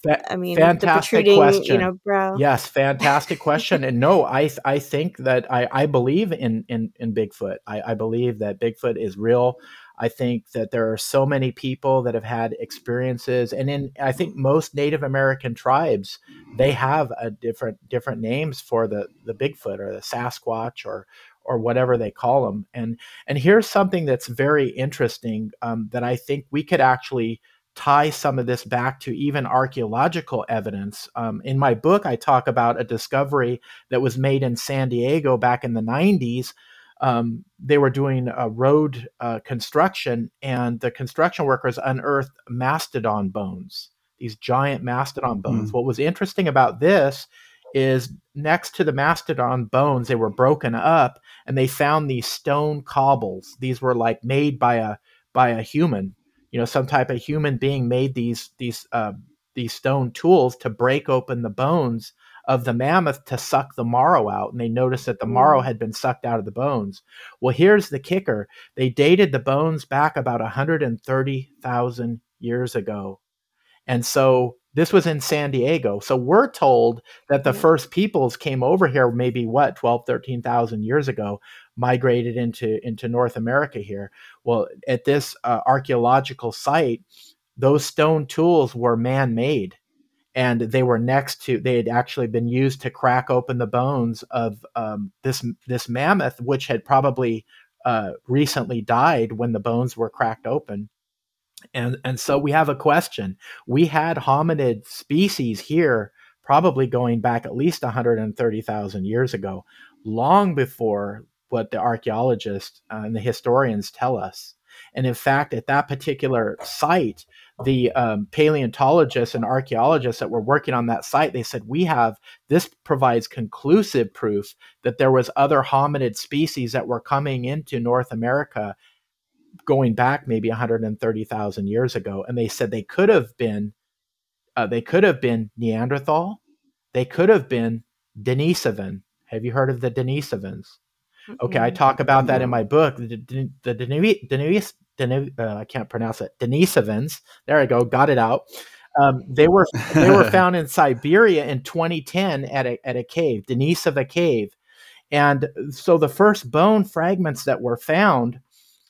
Fa- I mean, the fantastic protruding, question. you know, brow. Yes, fantastic question. And no, I I think that I, I believe in in in Bigfoot. I, I believe that Bigfoot is real. I think that there are so many people that have had experiences, and in I think most Native American tribes they have a different different names for the the Bigfoot or the Sasquatch or or whatever they call them. And and here's something that's very interesting um, that I think we could actually tie some of this back to even archaeological evidence. Um, in my book, I talk about a discovery that was made in San Diego back in the 90s. Um, they were doing a road uh, construction, and the construction workers unearthed mastodon bones, these giant mastodon bones. Mm. What was interesting about this is next to the mastodon bones, they were broken up, and they found these stone cobbles. These were like made by a by a human you know some type of human being made these these uh, these stone tools to break open the bones of the mammoth to suck the marrow out and they noticed that the marrow Mm. had been sucked out of the bones well here's the kicker they dated the bones back about 130,000 years ago and so this was in San Diego. So we're told that the first peoples came over here maybe what 12 13,000 years ago migrated into into North America here. Well, at this uh, archaeological site, those stone tools were man-made and they were next to they had actually been used to crack open the bones of um, this this mammoth which had probably uh, recently died when the bones were cracked open and and so we have a question. We had hominid species here probably going back at least 130,000 years ago long before what the archaeologists uh, and the historians tell us. And in fact at that particular site the um, paleontologists and archaeologists that were working on that site they said we have this provides conclusive proof that there was other hominid species that were coming into north america going back maybe 130,000 years ago and they said they could have been uh, they could have been Neanderthal. They could have been Denisovan have you heard of the Denisovans? Okay I talk about that in my book the the, the Deni- Denis, Deni, uh, I can't pronounce it Denisovans. There I go got it out. Um, they were they were (laughs) found in Siberia in 2010 at a, at a cave Denisova cave. And so the first bone fragments that were found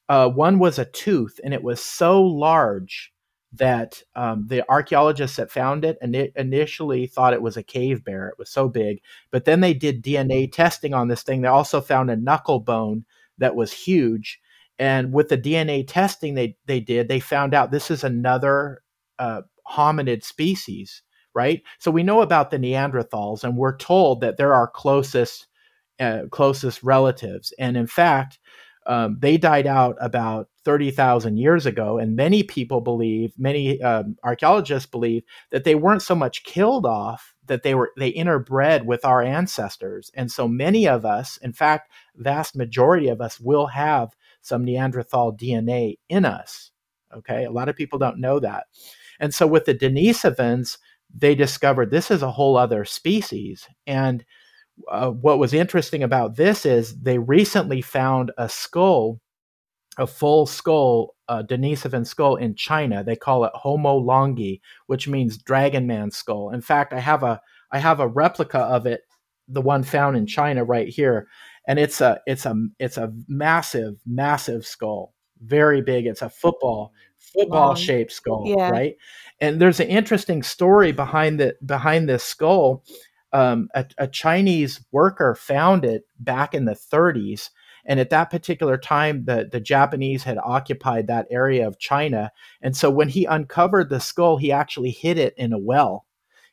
uh, one was a tooth, and it was so large that um, the archaeologists that found it ini initially thought it was a cave bear. It was so big, but then they did DNA testing on this thing. They also found a knuckle bone that was huge, and with the DNA testing they they did, they found out this is another uh, hominid species, right? So we know about the Neanderthals, and we're told that they're our closest uh, closest relatives, and in fact um, they died out about 30,000 years ago. And many people believe, many um, archaeologists believe, that they weren't so much killed off, that they were they interbred with our ancestors. And so many of us, in fact, vast majority of us will have some Neanderthal DNA in us. Okay. A lot of people don't know that. And so with the Denisovans, they discovered this is a whole other species. And uh, what was interesting about this is they recently found a skull, a full skull, uh, Denisovan skull in China. They call it Homo longi, which means dragon man skull. In fact, I have a I have a replica of it, the one found in China right here, and it's a it's a it's a massive massive skull, very big. It's a football football Long. shaped skull, Yeah. right? And there's an interesting story behind the behind this skull um, a, a Chinese worker found it back in the 30s. And at that particular time, the, the Japanese had occupied that area of China. And so when he uncovered the skull, he actually hid it in a well.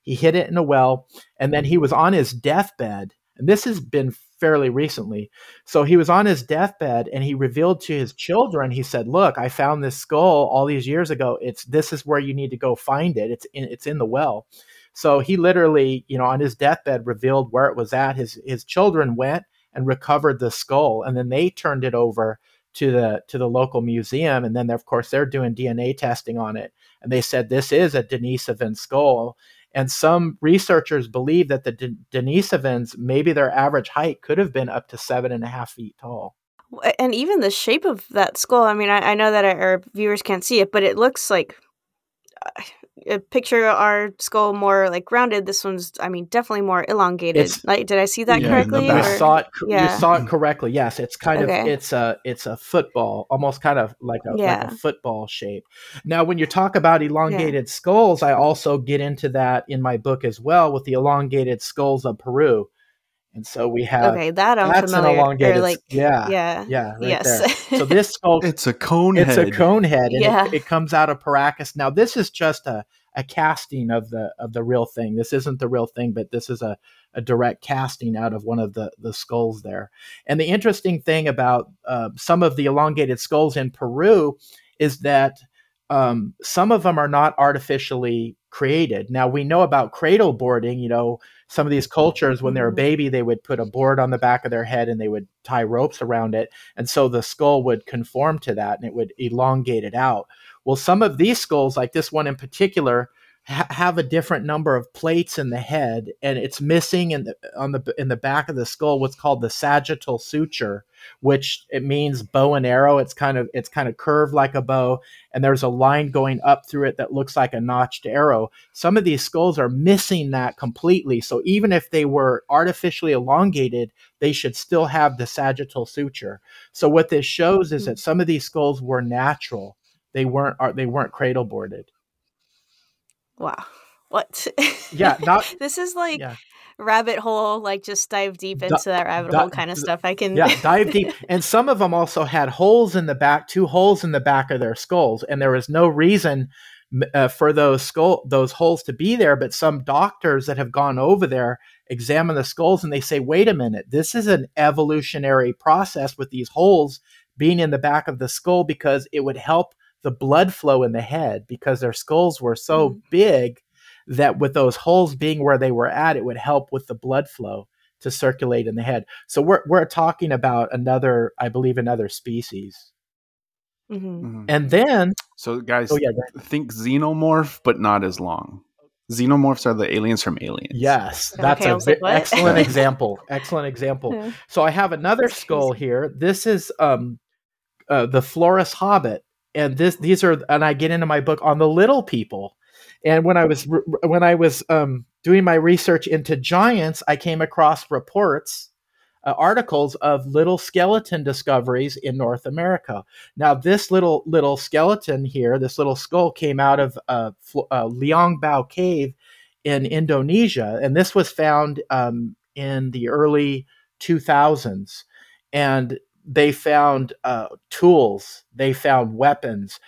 He hid it in a well, and then he was on his deathbed. And this has been fairly recently. So he was on his deathbed and he revealed to his children, he said, Look, I found this skull all these years ago. It's this is where you need to go find it. It's in, it's in the well. So he literally, you know, on his deathbed revealed where it was at. His his children went and recovered the skull, and then they turned it over to the to the local museum, and then of course they're doing DNA testing on it, and they said this is a Denisovan skull. And some researchers believe that the De- Denisovans, maybe their average height could have been up to seven and a half feet tall. And even the shape of that skull, I mean, I, I know that our, our viewers can't see it, but it looks like uh, Uh, picture our skull more like rounded. This one's, I mean, definitely more elongated. It's- like, did I see that Yeah, correctly? You saw it. Yeah. You saw it correctly. Yes, it's kind of it's a it's a football, almost kind of like a like a football shape. Now, when you talk about elongated skulls, I also get into that in my book as well with the elongated skulls of Peru, and so we have okay, that I'm that's an familiar. elongated. like, yeah, yeah, yeah, right yes. there. So (laughs) this skull It's a cone it's head. a cone head and Yeah. it, it comes out of Paracas. Now this is just a, a casting of the of the real thing. This isn't the real thing, but this is a, a direct casting out of one of the, the skulls there. And the interesting thing about uh, some of the elongated skulls in Peru is that um, some of them are not artificially created. Now we know about cradle boarding. You know, some of these cultures when they were a Mhm. baby, they would put a board on the back of their head and they would tie ropes around it, and so the skull would conform to that and it would elongate it out. Well, some of these skulls, like this one in particular, ha- have a different number of plates in the head, and it's missing in the on the in the back of the skull what's called the sagittal suture, which it means bow and arrow. It's kind of it's kind of curved like a bow, and there's a line going up through it that looks like a notched arrow. Some of these skulls are missing that completely. So even if they were artificially elongated, they should still have the sagittal suture. So what this shows is Hmm. that some of these skulls were natural. They weren't ar- they weren't cradle boarded. wow. What? Yeah, not (laughs) this is like yeah. Rabbit hole. Like, just dive deep into that rabbit di- hole kind of di- stuff. I can. yeah (laughs) dive deep and some of them also had holes in the back two holes in the back of their skulls and there was no reason uh, for those skull those holes to be there but some doctors that have gone over there examine the skulls and they say wait a minute this is an evolutionary process with these holes being in the back of the skull because it would help the blood flow in the head because their skulls were so Mhm. big that with those holes being where they were at it would help with the blood flow to circulate in the head. So we're we're talking about another, I believe, another species. Mhm. Mhm. And then, So, guys, oh yeah, think xenomorph, but not as long. Xenomorphs are the aliens from Aliens. yes, that's Okay, I a was like, what? excellent (laughs) example. Excellent example. Yeah. So I have another skull here. This is um, uh, the Flores Hobbit, and this these are, and I get into my book on the little people. And when I was when I was um, doing my research into giants, I came across reports, uh, articles of little skeleton discoveries in North America. Now, this little little skeleton here, this little skull, came out of uh, uh, Liang Bua Cave in Indonesia, and this was found um, in the early 2000s. And they found uh, tools, they found weapons.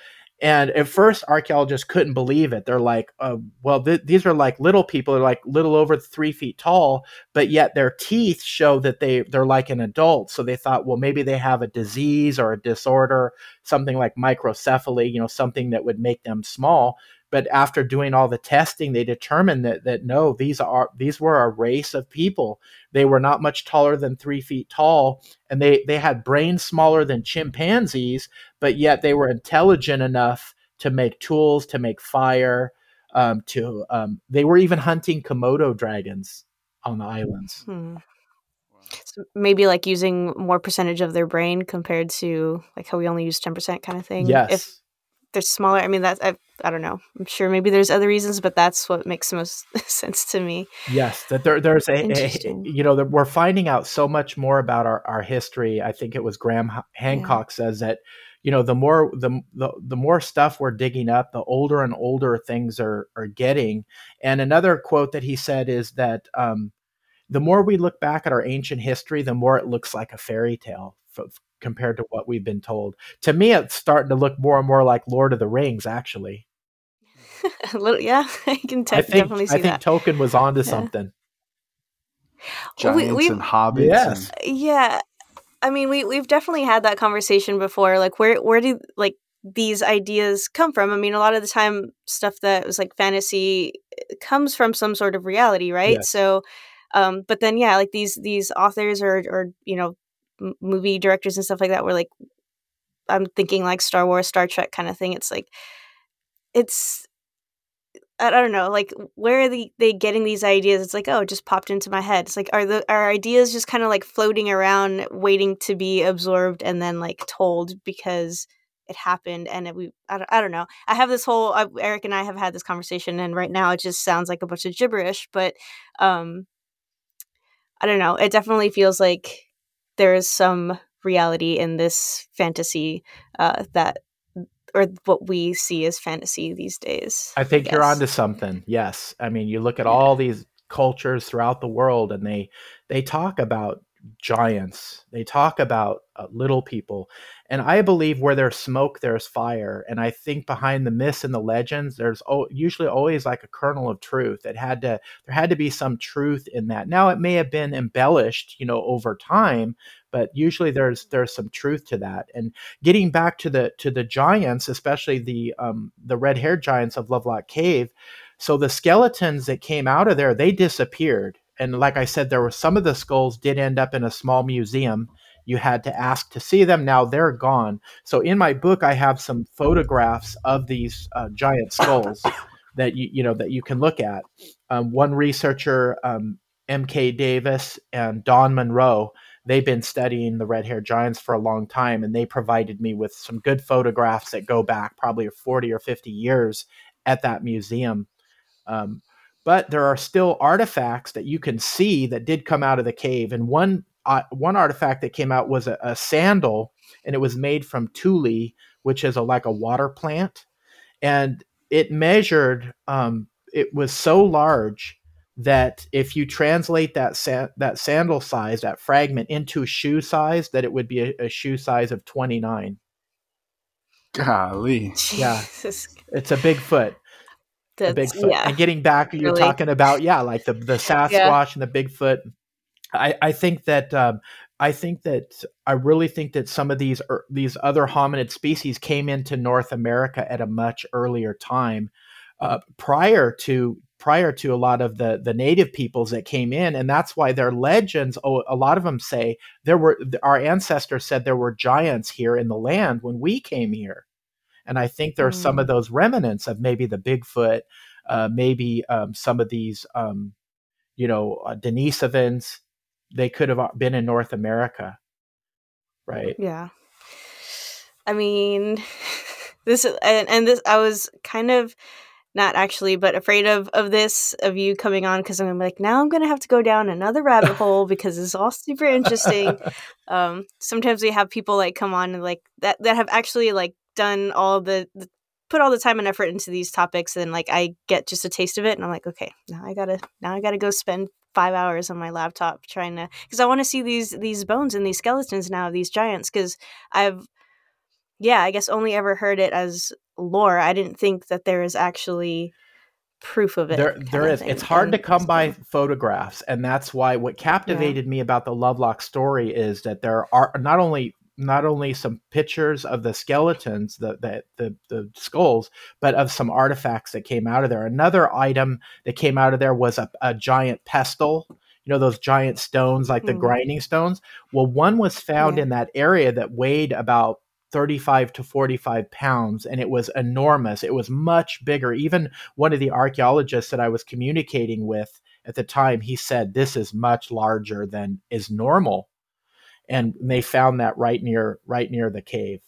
And at first, archaeologists couldn't believe it. They're like, uh, well, th- these are like little people. They're like little over three feet tall, but yet their teeth show that they, they're like an adult. So they thought, well, maybe they have a disease or a disorder, something like microcephaly, you know, something that would make them small but after doing all the testing they determined that that no these are these were a race of people they were not much taller than three feet tall and they they had brains smaller than chimpanzees but yet they were intelligent enough to make tools to make fire um, to um, they were even hunting komodo dragons on the islands Hmm. So maybe like using more percentage of their brain compared to like how we only use 10% kind of thing. yes If they're smaller, I mean, that's, I, I don't know. I'm sure maybe there's other reasons, but that's what makes the most (laughs) sense to me. Yes, that there, there's a, a you know that we're finding out so much more about our, our history. I think it was Graham Hancock says that you know the more the, the the more stuff we're digging up, the older and older things are are getting. And another quote that he said is that um, the more we look back at our ancient history, the more it looks like a fairy tale compared to what we've been told. To me, it's starting to look more and more like Lord of the Rings, actually. (laughs) A little, yeah, (laughs) I can te- I think definitely see I think that. Tolkien was onto (laughs) Yeah. something. Well, we- Giants we've- and hobbits. Yes. and- Yeah, I mean, we we've definitely had that conversation before. Like, where where do like these ideas come from? I mean, a lot of the time, stuff that was like fantasy eh, comes from some sort of reality, right? Yes. So, um, but then yeah, like these these authors or or you know movie directors and stuff like that were like I'm thinking like Star Wars, Star Trek kind of thing. It's like it's I don't know, like where are they, they getting these ideas? It's like, oh, it just popped into my head. It's like are the are ideas just kind of like floating around, waiting to be absorbed and then like told because it happened and it, we I don't, I don't know. I have this whole uh, Eric and I have had this conversation and right now it just sounds like a bunch of gibberish, but um I don't know. It definitely feels like there is some reality in this fantasy uh, that or what we see as fantasy these days. I think I you're onto something. Yes. I mean, you look at yeah. all these cultures throughout the world and they they talk about giants. They talk about uh, little people. And I believe where there's smoke, there's fire. And I think behind the myths and the legends, there's usually always like a kernel of truth. It had to, there had to be some truth in that. Now it may have been embellished, you know, over time, but usually there's there's some truth to that. And getting back to the to the giants, especially the um, the red haired giants of Lovelock Cave. So the skeletons that came out of there, they disappeared. And like I said, there were some of the skulls did end up in a small museum you had to ask to see them. Now they're gone. So in my book, I have some photographs of these uh, giant skulls (coughs) that you you know that you can look at. Um, one researcher, um, M.K. Davis and Don Monroe, they've been studying the red haired giants for a long time, and they provided me with some good photographs that go back probably 40 or 50 years at that museum. Um, but there are still artifacts that you can see that did come out of the cave. And one uh, one artifact that came out was a, a, sandal, and it was made from tule, which is a, like a water plant, and it measured. Um, it was so large that if you translate that sa- that sandal size, that fragment into shoe size, that it would be a, a shoe size of twenty nine. Golly, yeah, it's a big foot. That's, a Bigfoot. Yeah. And getting back, you're really? talking about yeah, like the the Sasquatch yeah. and the Bigfoot. I, I think that um, I think that I really think that some of these er, these other hominid species came into North America at a much earlier time, uh, prior to prior to a lot of the the native peoples that came in, and that's why their legends. Oh, a lot of them say there were our ancestors said there were giants here in the land when we came here, and I think there are mm. some of mm. those remnants of maybe the Bigfoot, uh, maybe um, some of these. Um, you know, uh, Denisovans, they could have uh, been in North America, right? Yeah. I mean, (laughs) this and, and this I was kind of not actually, but afraid of of this of you coming on because I'm like now I'm gonna have to go down another rabbit (laughs) hole because it's all super interesting. um, sometimes we have people like come on and like that that have actually like done all the, the put all the time and effort into these topics and like I get just a taste of it and I'm like okay now I gotta now I gotta go spend five hours on my laptop trying to because I want to see these these bones and these skeletons now of these giants because I've yeah I guess only ever heard it as lore. I didn't think that there is actually proof of it there there is. It's hard and to come by photographs and that's why what captivated yeah. me about the lovelock story is that there are not only not only some pictures of the skeletons, the, the, the the skulls, but of some artifacts that came out of there. Another item that came out of there was a, a giant pestle. You know those giant stones, like the mm. grinding stones. Well, one was found yeah. in that area that weighed about 35 to 45 pounds and it was enormous it was much bigger even one of the archaeologists that i was communicating with at the time he said this is much larger than is normal and they found that right near right near the cave.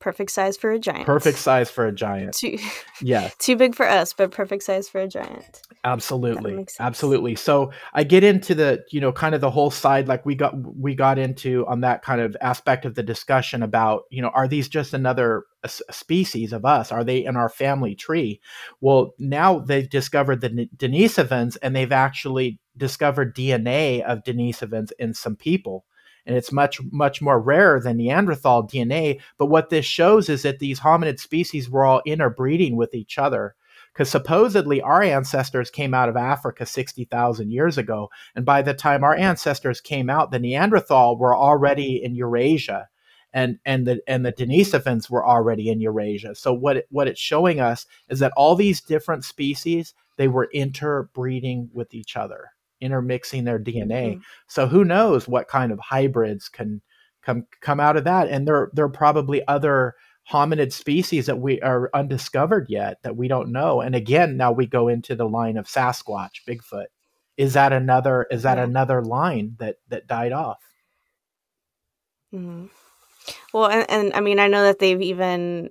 Perfect size for a giant. Perfect size for a giant. Too, yeah. (laughs) Too big for us, but perfect size for a giant. Absolutely. Absolutely. So I get into the, you know, kind of the whole side like we got we got into on that kind of aspect of the discussion about, you know, are these just another species of us? Are they in our family tree? Well, now they've discovered the Denisovans and they've actually discovered DNA of Denisovans in some people and it's much much more rare than Neanderthal DNA. But what this shows is that these hominid species were all interbreeding with each other. Because supposedly our ancestors came out of Africa 60,000 years ago. And by the time our ancestors came out, the Neanderthal were already in Eurasia and and the and the Denisovans were already in Eurasia. So what it, what it's showing us is that all these different species they were interbreeding with each other intermixing their DNA. Mm-hmm. So who knows what kind of hybrids can come come out of that and there there are probably other hominid species that we are undiscovered yet that we don't know and again now we go into the line of sasquatch bigfoot is that another is that Yeah. another line that that died off Mhm. Well, and, and I mean, I know that they've even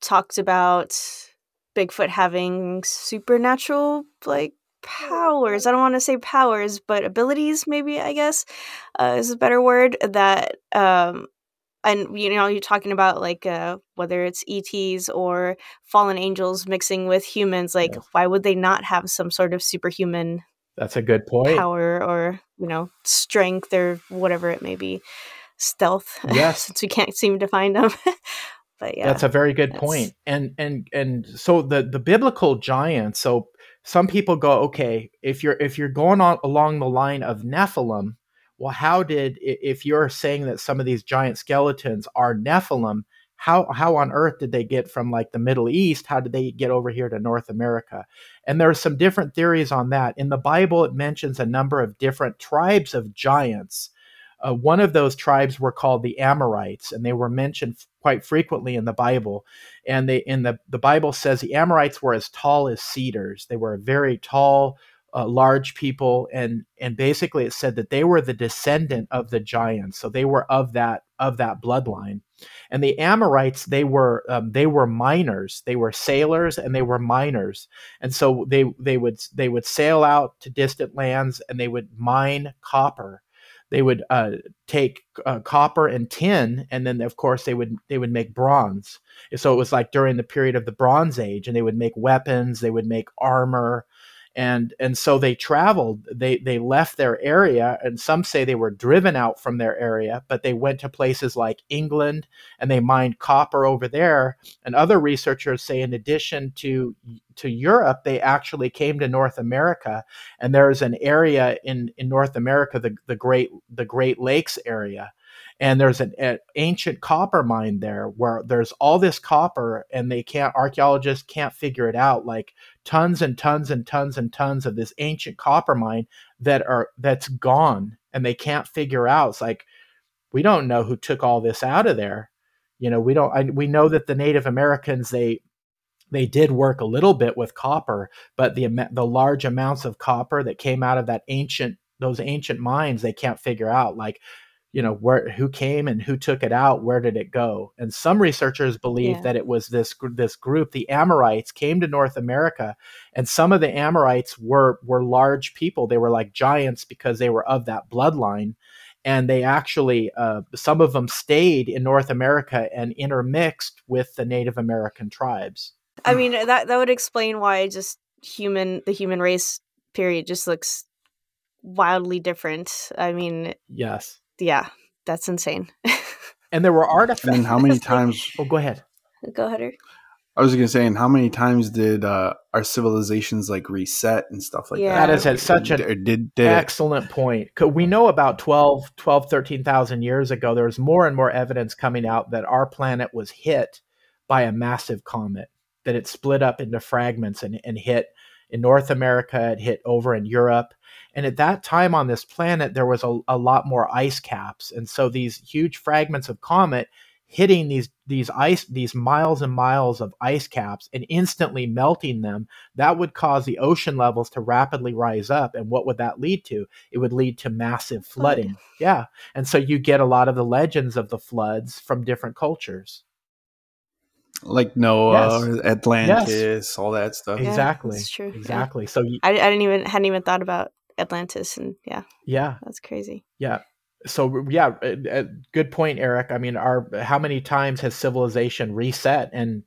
talked about Bigfoot having supernatural like powers. I don't want to say powers, but abilities, maybe I guess uh, is a better word. That um, and you know, you're talking about like uh, whether it's ETs or fallen angels mixing with humans. Like, why would they not have some sort of superhuman that's a good point power or you know strength or whatever it may be stealth (laughs) Yes. since we can't seem to find them (laughs) but yeah That's a very good point. And and and so the the biblical giants. So some people go, okay, if you're if you're going on along the line of Nephilim, well, how did if you're saying that some of these giant skeletons are Nephilim? How how on earth did they get from like the Middle East? How did they get over here to North America? And there are some different theories on that. In the Bible, it mentions a number of different tribes of giants. Uh, one of those tribes were called the Amorites, and they were mentioned f- quite frequently in the Bible. And they in the the Bible says the Amorites were as tall as cedars. They were very tall, uh, large people, and and basically it said that they were the descendant of the giants. So they were of that of that bloodline. And the Amorites, they were um, they were miners. They were sailors and they were miners. And so they they would they would sail out to distant lands and they would mine copper they would uh, take uh, copper and tin, and then of course they would they would make bronze. So it was like during the period of the Bronze Age, and they would make weapons, they would make armor, and and so they traveled. They they left their area, and some say they were driven out from their area, but they went to places like England, and they mined copper over there. And other researchers say, in addition to to Europe, they actually came to North America and there's an area in in North America, the the Great the Great Lakes area, and there's an, an ancient copper mine there where there's all this copper, and they can't archaeologists can't figure it out, like tons and tons and tons and tons of this ancient copper mine that are that's gone, and they can't figure out. It's like we don't know who took all this out of there. You know, we don't. I, we know that the Native Americans they they did work a little bit with copper, but the the large amounts of copper that came out of that ancient those ancient mines they can't figure out like you know where who came and who took it out where did it go? And some researchers believe Yeah. that it was this this group the amorites came to north america and some of the amorites were were large people. They were like giants because they were of that bloodline and they actually uh, some of them stayed in north america and intermixed with the native american tribes i mean that that would explain why just human the human race period just looks wildly different i mean yes yeah that's insane (laughs) and there were artifacts And how many (laughs) times? oh go ahead go ahead I was gonna say, and how many times did uh, our civilizations like reset and stuff like Yeah. that? That is a- such an Or did did it? Excellent point. 'Cause We know about 12, 12 13,000 years ago, there was more and more evidence coming out that our planet was hit by a massive comet, that it split up into fragments and, and hit in North America, it hit over in Europe. And at that time on this planet, there was a, a lot more ice caps. And so these huge fragments of comet hitting these these ice these miles and miles of ice caps and instantly melting them that would cause the ocean levels to rapidly rise up and what would that lead to it would lead to massive Flood. flooding yeah and so you get a lot of the legends of the floods from different cultures like Noah, Yes. or Atlantis, all that stuff. Yeah, exactly that's true, yeah. exactly so you, I, I didn't even hadn't even thought about atlantis and yeah yeah that's crazy Yeah. So yeah, uh, uh, good point, Eric. I mean, our how many times has civilization reset, and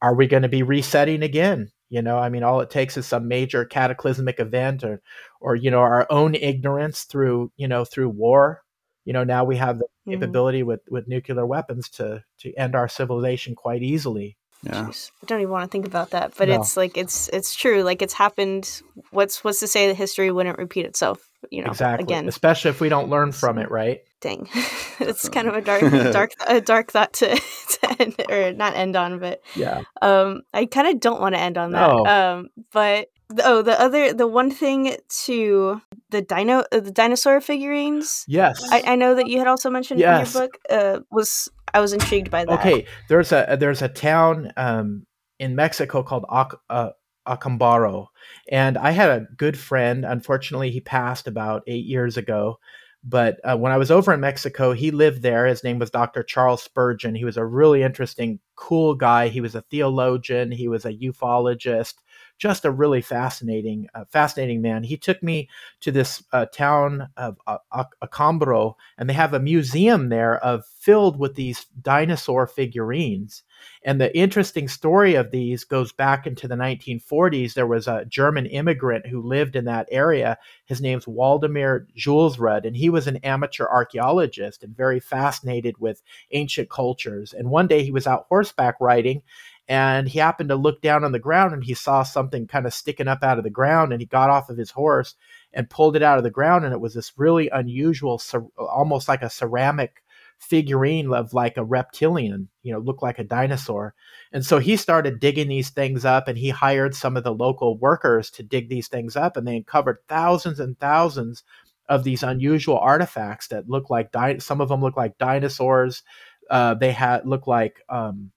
are we going to be resetting again? You know, I mean, all it takes is some major cataclysmic event, or or you know, our own ignorance through you know through war. You know, now we have the Mhm. capability with with nuclear weapons to to end our civilization quite easily. Yeah. Jeez, I don't even want to think about that, but No. it's like it's it's true. Like it's happened. What's what's to say that history wouldn't repeat itself? You know, exactly. again, Especially if we don't learn from it, right? dang, (laughs) it's kind of a dark, dark, (laughs) a dark thought to, (laughs) to end or not end on, but Yeah. um, I kind of don't want to end on that. No. Um, but oh, the other, the one thing to the dino, uh, the dinosaur figurines. Yes. I, I know that you had also mentioned Yes. in your book. Uh, was I was intrigued by that? Okay, there's a there's a town um, in Mexico called Ac- uh, Acambaro, and I had a good friend. Unfortunately, he passed about eight years ago. But uh, when I was over in Mexico, he lived there. His name was Dr. Charles Spurgeon. He was a really interesting, cool guy. He was a theologian. He was a ufologist. Just a really fascinating, uh, fascinating man. He took me to this uh, town of Ac- Acambaro, and they have a museum there of filled with these dinosaur figurines. And the interesting story of these goes back into the 1940s. There was a German immigrant who lived in that area. His name's Waldemar Julsrud, and he was an amateur archaeologist and very fascinated with ancient cultures. And one day he was out horseback riding and he happened to look down on the ground and he saw something kind of sticking up out of the ground and he got off of his horse and pulled it out of the ground and it was this really unusual almost like a ceramic figurine of like a reptilian you know looked like a dinosaur and so he started digging these things up and he hired some of the local workers to dig these things up and they uncovered thousands and thousands of these unusual artifacts that look like di- some of them look like dinosaurs uh, they had look like um,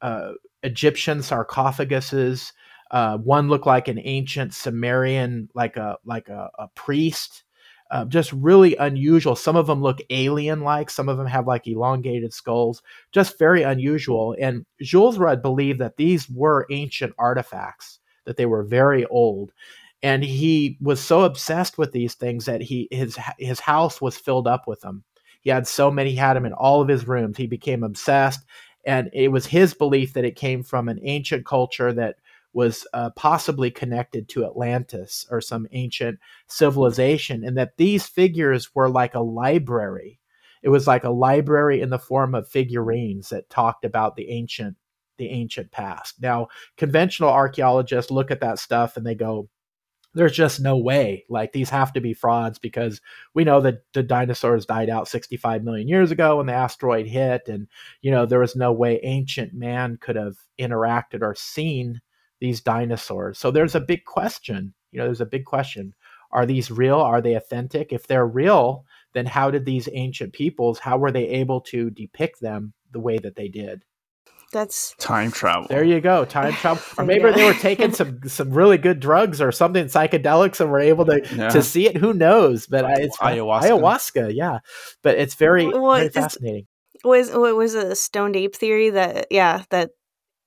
uh, Egyptian sarcophaguses. Uh, one looked like an ancient Sumerian, like a like a, a priest. Uh, just really unusual. Some of them look alien-like. Some of them have like elongated skulls. Just very unusual. And Julsrud believed that these were ancient artifacts, that they were very old. And he was so obsessed with these things that he his his house was filled up with them. He had so many. He had them in all of his rooms. He became obsessed and it was his belief that it came from an ancient culture that was uh, possibly connected to Atlantis or some ancient civilization, and that these figures were like a library. It was like a library in the form of figurines that talked about the ancient the ancient past. Now, conventional archaeologists look at that stuff and they go, there's just no way. Like these have to be frauds because we know that the dinosaurs died out 65 million years ago when the asteroid hit, and you know there was no way ancient man could have interacted or seen these dinosaurs. So there's a big question. You know, there's a big question. Are these real? Are they authentic? If they're real, then how did these ancient peoples, how were they able to depict them the way that they did? That's Time travel. There you go, time (laughs) travel. Or maybe Yeah. they were taking some some really good drugs or something psychedelics and were able to Yeah. to see it. Who knows? But I- it's Ayahuasca. Ayahuasca, yeah. But it's very Well, very it's- fascinating. was what was it, a stoned ape theory that yeah that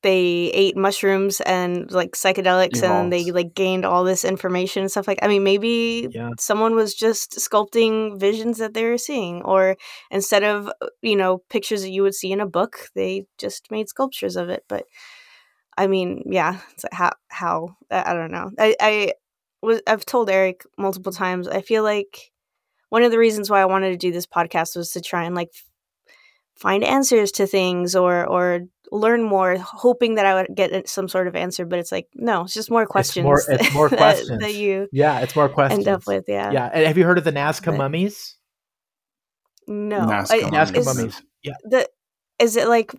they ate mushrooms and like psychedelics and they like gained all this information and stuff like i mean maybe Yeah. someone was just sculpting visions that they were seeing or instead of uh, you know pictures that you would see in a book they just made sculptures of it but i mean yeah it's like how how I don't know i i was i've told eric multiple times i feel like one of the reasons why i wanted to do this podcast was to try and like find answers to things or or learn more hoping that i would get some sort of answer but it's like no it's just more questions more- it's more (laughs) that, questions. that you Yeah, it's more questions. end up with yeah, Yeah. And have you heard of the Nazca But- mummies? no Nazca I- mummies. Nazca mummies. Yeah. the is it like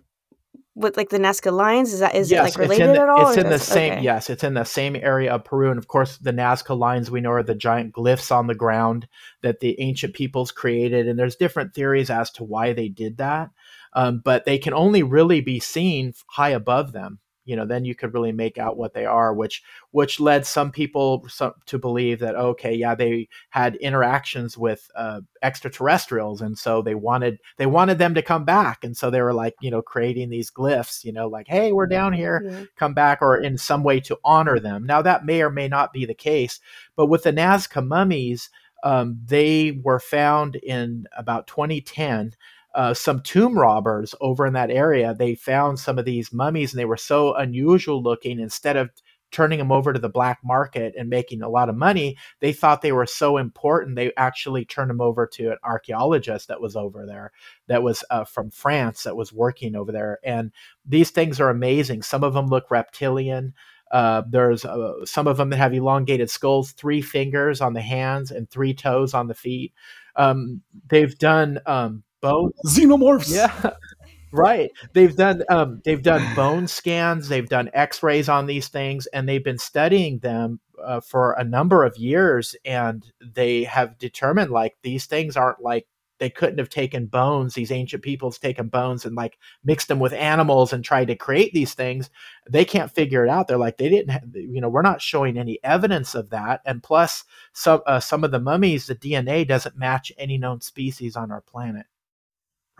with like the Nazca lines is that is it like related the, at all It's in the same. okay. Yes, it's in the same area of Peru, and of course, the Nazca lines we know are the giant glyphs on the ground that the ancient peoples created. And there's different theories as to why they did that, um, but they can only really be seen high above them. You know, then you could really make out what they are, which which led some people some, to believe that okay, yeah, they had interactions with uh, extraterrestrials, and so they wanted they wanted them to come back, and so they were like, you know, creating these glyphs, you know, like hey, we're down here, Yeah. come back or in some way to honor them. Now, that may or may not be the case, but with the Nazca mummies, um, they were found in about 2010. Uh, some tomb robbers over in that area, they found some of these mummies and they were so unusual looking. Instead of turning them over to the black market and making a lot of money, they thought they were so important they actually turned them over to an archaeologist that was over there, that was uh, from France, that was working over there. And these things are amazing. Some of them look reptilian. Uh, there's uh, some of them that have elongated skulls, three fingers on the hands and three toes on the feet. Um, they've done um, bone (laughs) xenomorphs. Yeah, (laughs) right. They've done um, they've done bone scans. They've done X-rays on these things, and they've been studying them uh, for a number of years. And they have determined like these things aren't like they couldn't have taken bones these ancient peoples taken bones and like mixed them with animals and tried to create these things they can't figure it out they're like they didn't have, you know we're not showing any evidence of that and plus some uh, some of the mummies the dna doesn't match any known species on our planet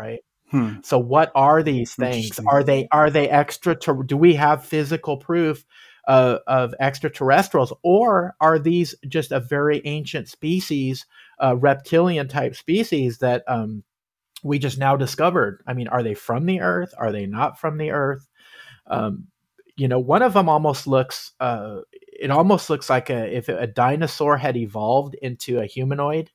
right Hmm. so what are these things are they are they extra do we have physical proof uh, of extraterrestrials or are these just a very ancient species uh, reptilian type species that um, we just now discovered. I mean, are they from the Earth? Are they not from the Earth? Um, you know, one of them almost looks. Uh, it almost looks like a if a dinosaur had evolved into a humanoid,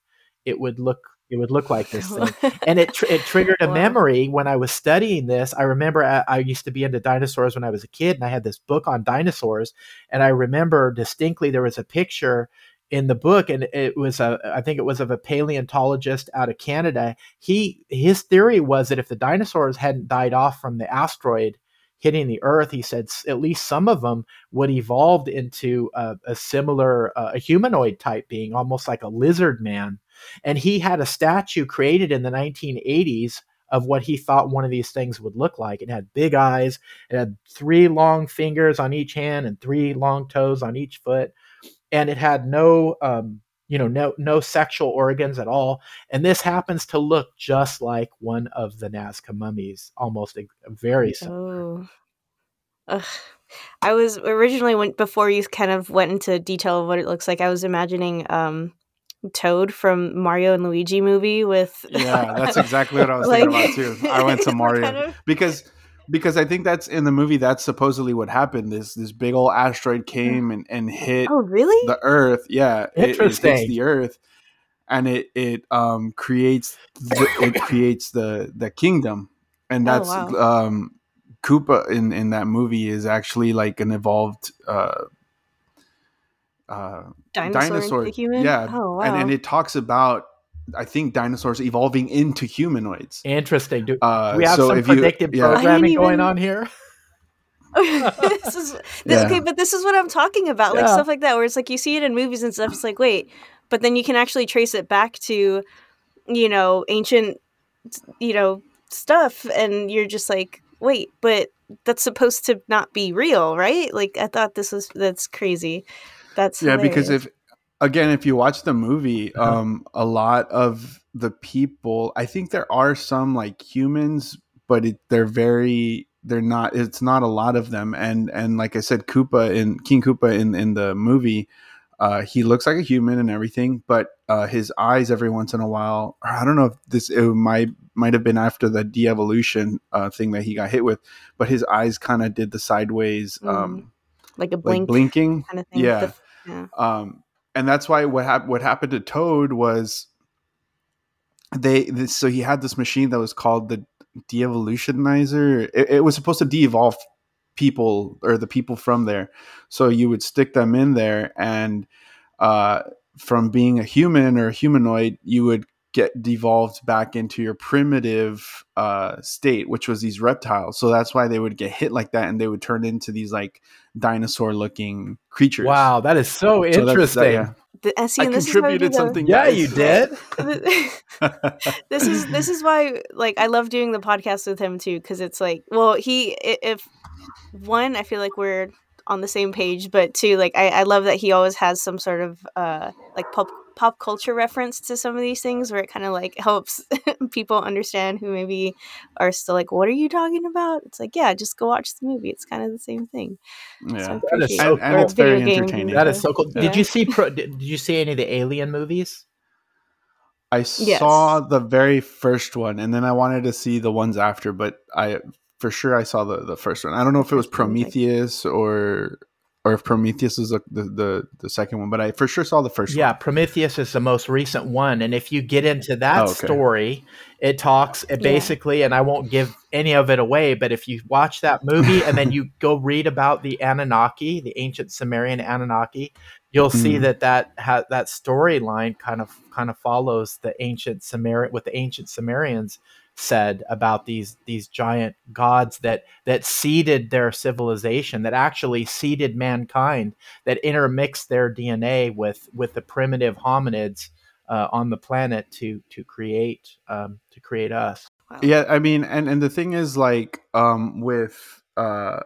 it would look. It would look like this thing, (laughs) and it tr- it triggered a Wow. memory when I was studying this. I remember I, I used to be into dinosaurs when I was a kid, and I had this book on dinosaurs, and I remember distinctly there was a picture in the book and it was a i think it was of a paleontologist out of canada he his theory was that if the dinosaurs hadn't died off from the asteroid hitting the earth he said at least some of them would evolved into a, a similar uh, a humanoid type being almost like a lizard man and he had a statue created in the 1980s of what he thought one of these things would look like it had big eyes it had three long fingers on each hand and three long toes on each foot and it had no um, you know no no sexual organs at all and this happens to look just like one of the nazca mummies almost a, very similar Oh. Ugh. I was originally when before you kind of went into detail of what it looks like. I was imagining um, Toad from Mario and Luigi movie with Yeah, that's exactly what I was Like- thinking about too. I went to (laughs) Mario kind of- because because I think that's in the movie. That's supposedly what happened. This this big old asteroid came and, and hit Oh, really? the Earth. Yeah, it- It, Interesting. hits the Earth, and it it um creates the, it (coughs) creates the the kingdom, and Oh, that's wow. um Koopa in in that movie is actually like an evolved uh uh Dinosaur, dinosaur. into human? Yeah, Oh, wow. and and it talks about I think dinosaurs evolving into humanoids. interesting do, Uh, do we have so some if you- predictive yeah. I didn't programming going on here (laughs) this is this, Yeah. okay, but this is what I'm talking about, like Yeah. stuff like that, where it's like you see it in movies and stuff. It's like, wait, but then you can actually trace it back to, you know, ancient, you know, stuff, and you're just like, wait, but that's supposed to not be real, right? Like I thought this was that's crazy. That's yeah because if again if you watch the movie Uh-huh. um a lot of the people i think there are some like humans but it, they're very they're not it's not a lot of them and and like i said koopa in king koopa in in the movie uh he looks like a human and everything but uh his eyes every once in a while or i don't know if this it might might have been after the de-evolution uh thing that he got hit with but his eyes kind of did the sideways um like a like blink blinking kind of thing. yeah. The- yeah. um, and that's why what hap- what happened to Toad was they this, so he had this machine that was called the de-evolutionizer. It, it was supposed to de-evolve people or the people from there. So you would stick them in there, and uh, from being a human or a humanoid, you would get devolved back into your primitive uh, state, which was these reptiles. So that's why they would get hit like that, and they would turn into these like dinosaur-looking creatures. wow that is so So that's- that- interesting yeah. The, and see, I and this is why we contributed do the- something. yeah you did (laughs) (laughs) this is this is why like I love doing the podcast with him too because it's like well he if one I feel like we're on the same page but two like I, I love that he always has some sort of uh like pop pop culture reference to some of these things where it kind of like helps (laughs) people understand who maybe are still like what are you talking about it's like yeah just go watch the movie it's kind of the same thing so Yeah. That is so. And- and it's very video games entertaining. that is so cool Yeah. did you see pro, did, did you see any of the alien movies I Yes. saw the very first one, and then I wanted to see the ones after, but I for sure I saw the the first one. I don't know if it was First one, like- Prometheus or or if Prometheus is the, the, the the second one, but I for sure saw the first yeah, one. Prometheus is the most recent one, and if you get into that Oh, okay. story, it talks it Yeah. basically, and I won't give any of it away, but if you watch that movie and then you go read about the Anunnaki, the ancient Sumerian Anunnaki, you'll see Mhm. that that ha- that storyline kind of kind of follows the ancient Sumerian with the ancient Sumerians said about these these giant gods that that seeded their civilization that actually seeded mankind that intermixed their DNA with with the primitive hominids uh, on the planet to to create um, to create us. Wow. Yeah, I mean, and and the thing is, like, um, with uh,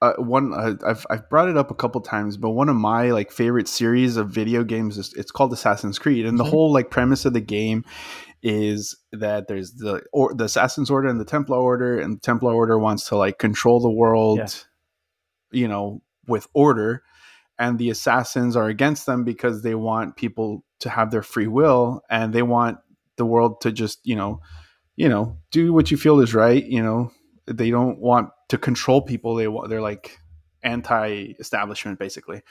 uh one, uh, I've I've brought it up a couple times, but one of my like favorite series of video games is it's called Assassin's Creed, and the whole like premise of the game is that there's the or the Assassin's Order and the Templar Order, and the Templar Order wants to like control the world, Yeah. you know, with order, and the assassins are against them because they want people to have their free will, and they want the world to just you know you know, do what you feel is right. You know, they don't want to control people. They want they're like anti-establishment basically.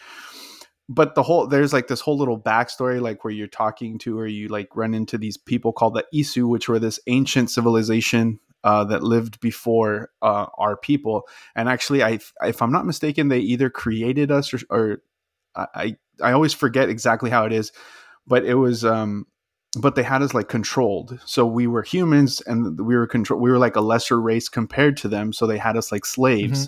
But the whole there's like this whole little backstory, like where you're talking to or you like run into these people called the Isu, which were this ancient civilization uh, that lived before uh, our people. And actually, I if I'm not mistaken, they either created us or, or I I always forget exactly how it is, but it was um but they had us like controlled. So we were humans and we were control we were like a lesser race compared to them. So they had us like slaves.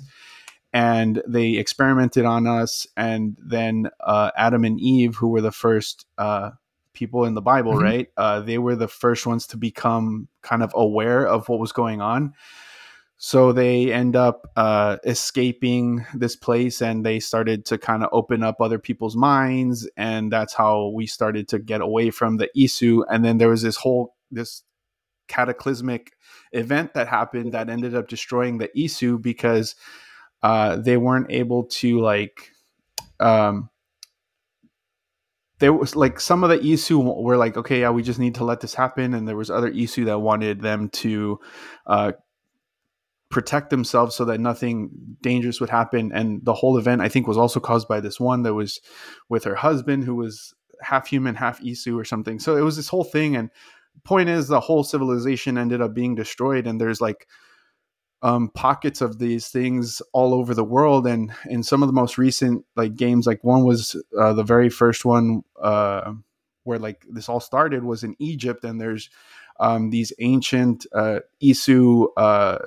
And they experimented on us, and then uh, Adam and Eve, who were the first uh, people in the Bible, Mhm. right? Uh, they were the first ones to become kind of aware of what was going on. So they end up uh, escaping this place and they started to kind of open up other people's minds. And that's how we started to get away from the Isu. And then there was this whole, this cataclysmic event that happened that ended up destroying the Isu because uh, they weren't able to like, um, there was like some of the Isu were like, okay, yeah, we just need to let this happen, and there was other Isu that wanted them to uh, protect themselves so that nothing dangerous would happen. And the whole event, I think, was also caused by this one that was with her husband, who was half human, half Isu or something. So it was this whole thing. And point is, the whole civilization ended up being destroyed, and there's like um, pockets of these things all over the world. And in some of the most recent like games, like one was uh, the very first one uh, where like this all started was in Egypt, and there's um, these ancient uh, Isu uh,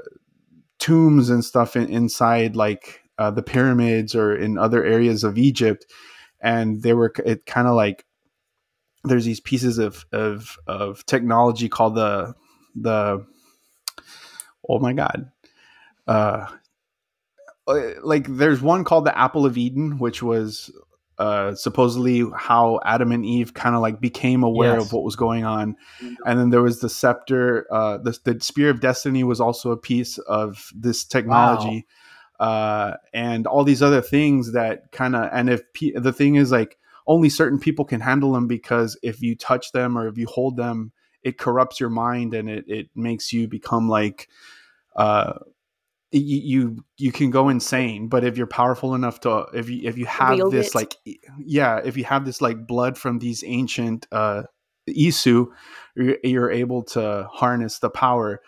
tombs and stuff in, inside like uh, the pyramids or in other areas of Egypt, and they were it kind of like there's these pieces of of of technology called the the oh my god uh like there's one called the apple of eden which was uh supposedly how adam and eve kind of like became aware Yes. of what was going on. And then there was the scepter uh the, the spear of destiny was also a piece of this technology. Uh and all these other things that kind of and if pe- the thing is like only certain people can handle them because if you touch them or if you hold them it corrupts your mind and it, it makes you become like uh y- you you can go insane but if you're powerful enough to if you if you have Wield this it. like yeah if you have this like blood from these ancient uh isu you're, you're able to harness the power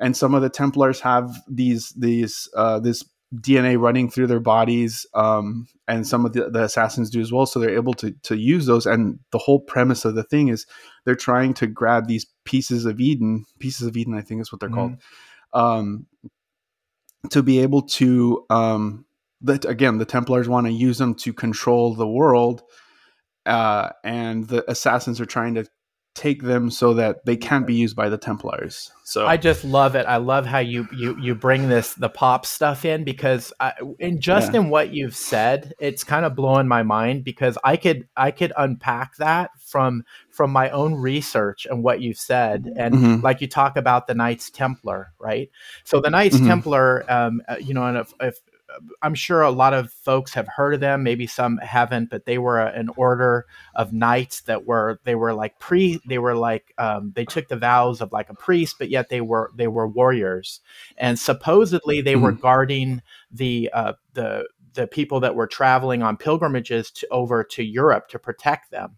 and some of the templars have these these uh this dna running through their bodies um and some of the, the assassins do as well so they're able to to use those and the whole premise of the thing is they're trying to grab these pieces of eden pieces of eden i think is what they're Mhm. called um to be able to um that again the templars want to use them to control the world uh and the assassins are trying to take them so that they can't be used by the templars so I just love it. I love how you you you bring this the pop stuff in because I, in just Yeah. in what you've said, it's kind of blowing my mind because I could I could unpack that from from my own research and what you've said and Mhm. like you talk about the Knights Templar, right? So the Knights Mhm. Templar, um, uh, you know, and if, if I'm sure a lot of folks have heard of them. Maybe some haven't, but they were an order of knights that were they were like pre they were like um, they took the vows of like a priest, but yet they were they were warriors, and supposedly they were guarding the uh, the the people that were traveling on pilgrimages to, over to Europe to protect them.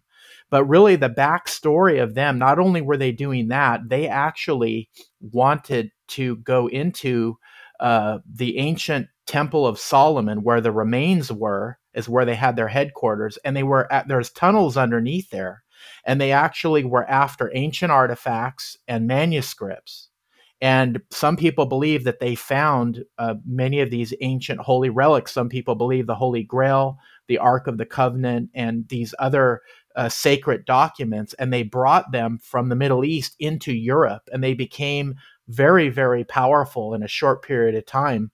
But really, the backstory of them, not only were they doing that, they actually wanted to go into uh, the ancient Temple of Solomon, where the remains were, is where they had their headquarters, and they were at there's tunnels underneath there, and they actually were after ancient artifacts and manuscripts. And some people believe that they found uh, many of these ancient holy relics. Some people believe the Holy Grail, the Ark of the Covenant, and these other uh, sacred documents, and they brought them from the Middle East into Europe, and they became very, very powerful in a short period of time.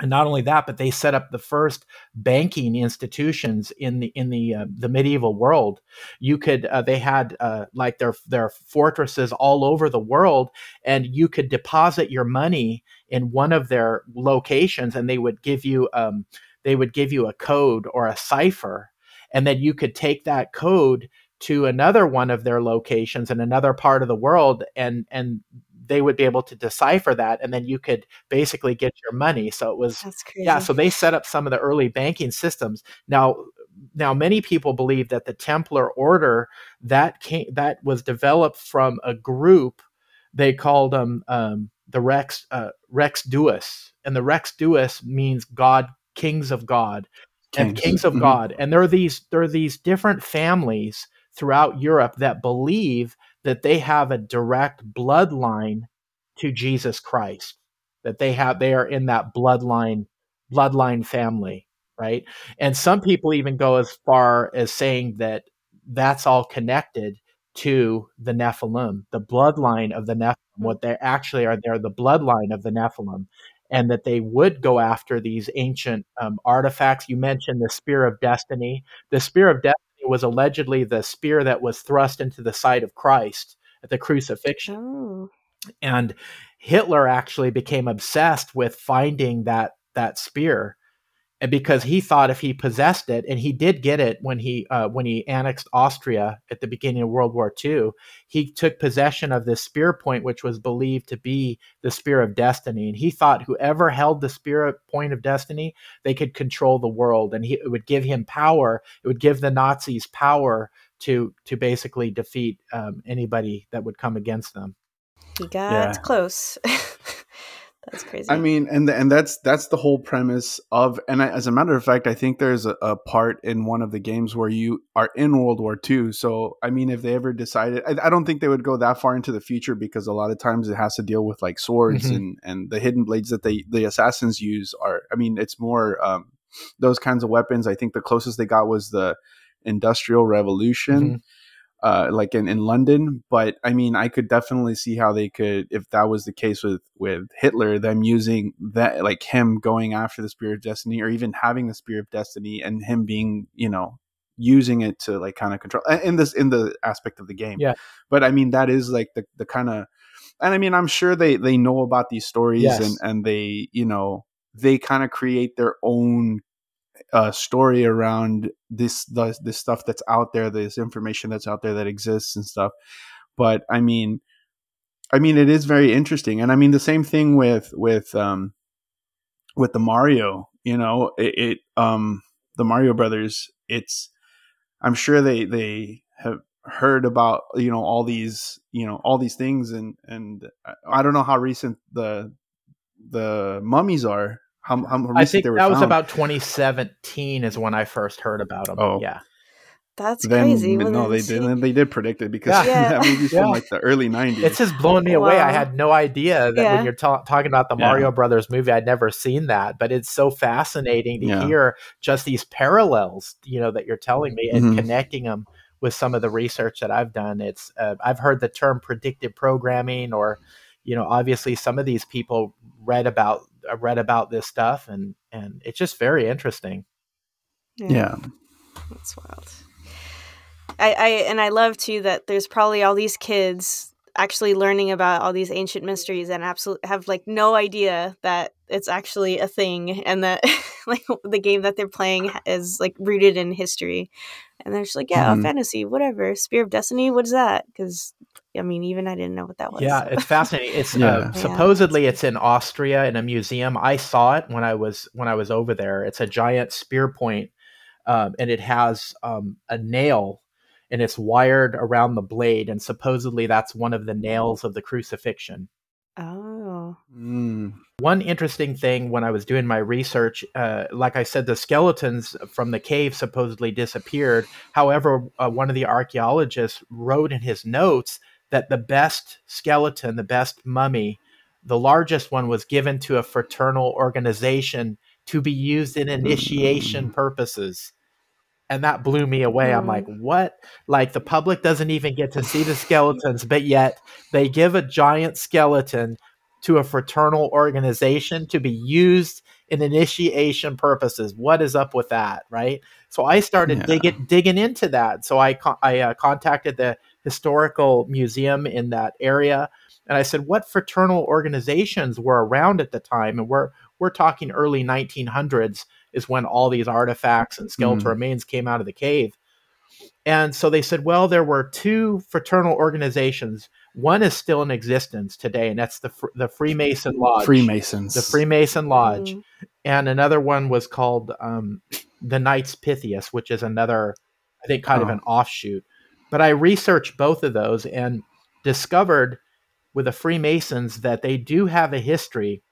And not only that, but they set up the first banking institutions in the in the uh, the medieval world. You could uh, they had uh, like their their fortresses all over the world, and you could deposit your money in one of their locations, and they would give you um, they would give you a code or a cipher, and then you could take that code to another one of their locations in another part of the world and and they would be able to decipher that and then you could basically get your money. So it was yeah so they set up some of the early banking systems. Now now many people believe that the templar order that came that was developed from a group they called them um, the rex uh, Rex Deus and the Rex Deus means god kings of god kings. and kings of mm-hmm. god. And there are these there are these different families throughout europe that believe that they have a direct bloodline to Jesus Christ, that they have they are in that bloodline bloodline family, right? And some people even go as far as saying that that's all connected to the Nephilim, the bloodline of the Nephilim. What they actually are, they're the bloodline of the Nephilim, and that they would go after these ancient um, artifacts. You mentioned the Spear of Destiny. The Spear of Destiny was allegedly the spear that was thrust into the side of Christ at the crucifixion. Oh. And Hitler actually became obsessed with finding that that spear and because he thought if he possessed it, and he did get it when he uh, when he annexed Austria at the beginning of World War II, he took possession of this spear point, which was believed to be the spear of destiny, and he thought whoever held the spear point of destiny, they could control the world, and he, it would give him power. It would give the Nazis power to to basically defeat um, anybody that would come against them. He got yeah. close. (laughs) That's crazy. I mean, and and that's that's the whole premise of. And I, as a matter of fact, I think there's a, a, part in one of the games where you are in World War II. So I mean, if they ever decided, I, I don't think they would go that far into the future because a lot of times it has to deal with like swords mm-hmm. and and the hidden blades that they the assassins use are. I mean, it's more um, those kinds of weapons. I think the closest they got was the Industrial Revolution. Mm-hmm uh, like in, in London. But I mean, I could definitely see how they could, if that was the case with with Hitler, them using that, like him going after the Spear of Destiny, or even having the Spear of Destiny, and him being, you know, using it to like kind of control in this in the aspect of the game. Yeah. But I mean, that is like the the kind of, and I mean, I'm sure they they know about these stories yes. and and they you know they kind of create their own uh, story around this the, this stuff that's out there, this information that's out there that exists and stuff. But I mean, I mean, it is very interesting, and I mean the same thing with with um, with the Mario. You know, it, it um, the Mario Brothers. It's I'm sure they they have heard about you know all these you know all these things and and I don't know how recent the the mummies are how, how recent I think they were that found. was about 2017 is when I first heard about them. Oh, yeah. That's then, crazy. No, they did. And they did predict it because yeah. (laughs) that movie's yeah. from like the early '90s. It's just blowing me away. I had no idea that yeah. when you're ta- talking about the Mario Brothers movie, I'd never seen that. But it's so fascinating to hear just these parallels, you know, that you're telling me and mm-hmm. connecting them with some of the research that I've done. It's uh, I've heard the term predictive programming, or you know, obviously some of these people read about I read about this stuff, and and it's just very interesting. Yeah, yeah. that's wild. I, I and I love too that there's probably all these kids actually learning about all these ancient mysteries and absolutely have like no idea that it's actually a thing and that (laughs) like the game that they're playing is like rooted in history And they're just like, yeah, Mhm. a fantasy, whatever. Spear of Destiny, what is that? Because I mean, even I didn't know what that was. Yeah, so. it's fascinating. It's Yeah. uh, Yeah. (laughs) supposedly it's in Austria in a museum. I saw it when I was when I was over there. It's a giant spear point, um, and it has um, a nail, and it's wired around the blade, and supposedly that's one of the nails of the crucifixion. Oh, Mm. One interesting thing when I was doing my research, uh, like I said, the skeletons from the cave supposedly disappeared. However, uh, one of the archaeologists wrote in his notes that the best skeleton, the best mummy, the largest one was given to a fraternal organization to be used in initiation purposes. And that blew me away. I'm Mm. like, what? Like, the public doesn't even get to see the skeletons, but yet they give a giant skeleton to a fraternal organization to be used in initiation purposes. What is up with that, right? So I started Yeah. digging digging into that. So I con- I uh, contacted the historical museum in that area, and I said, "What fraternal organizations were around at the time?" And we're we're talking early 1900s is when all these artifacts and skeletal Mhm. remains came out of the cave. And so they said, well, there were two fraternal organizations. One is still in existence today, and that's the Fr- the Freemason Lodge. Freemasons. The Freemason Lodge. Mm. And another one was called um, the Knights Pythias, which is another, I think, kind of Oh. an offshoot. But I researched both of those and discovered with the Freemasons that they do have a history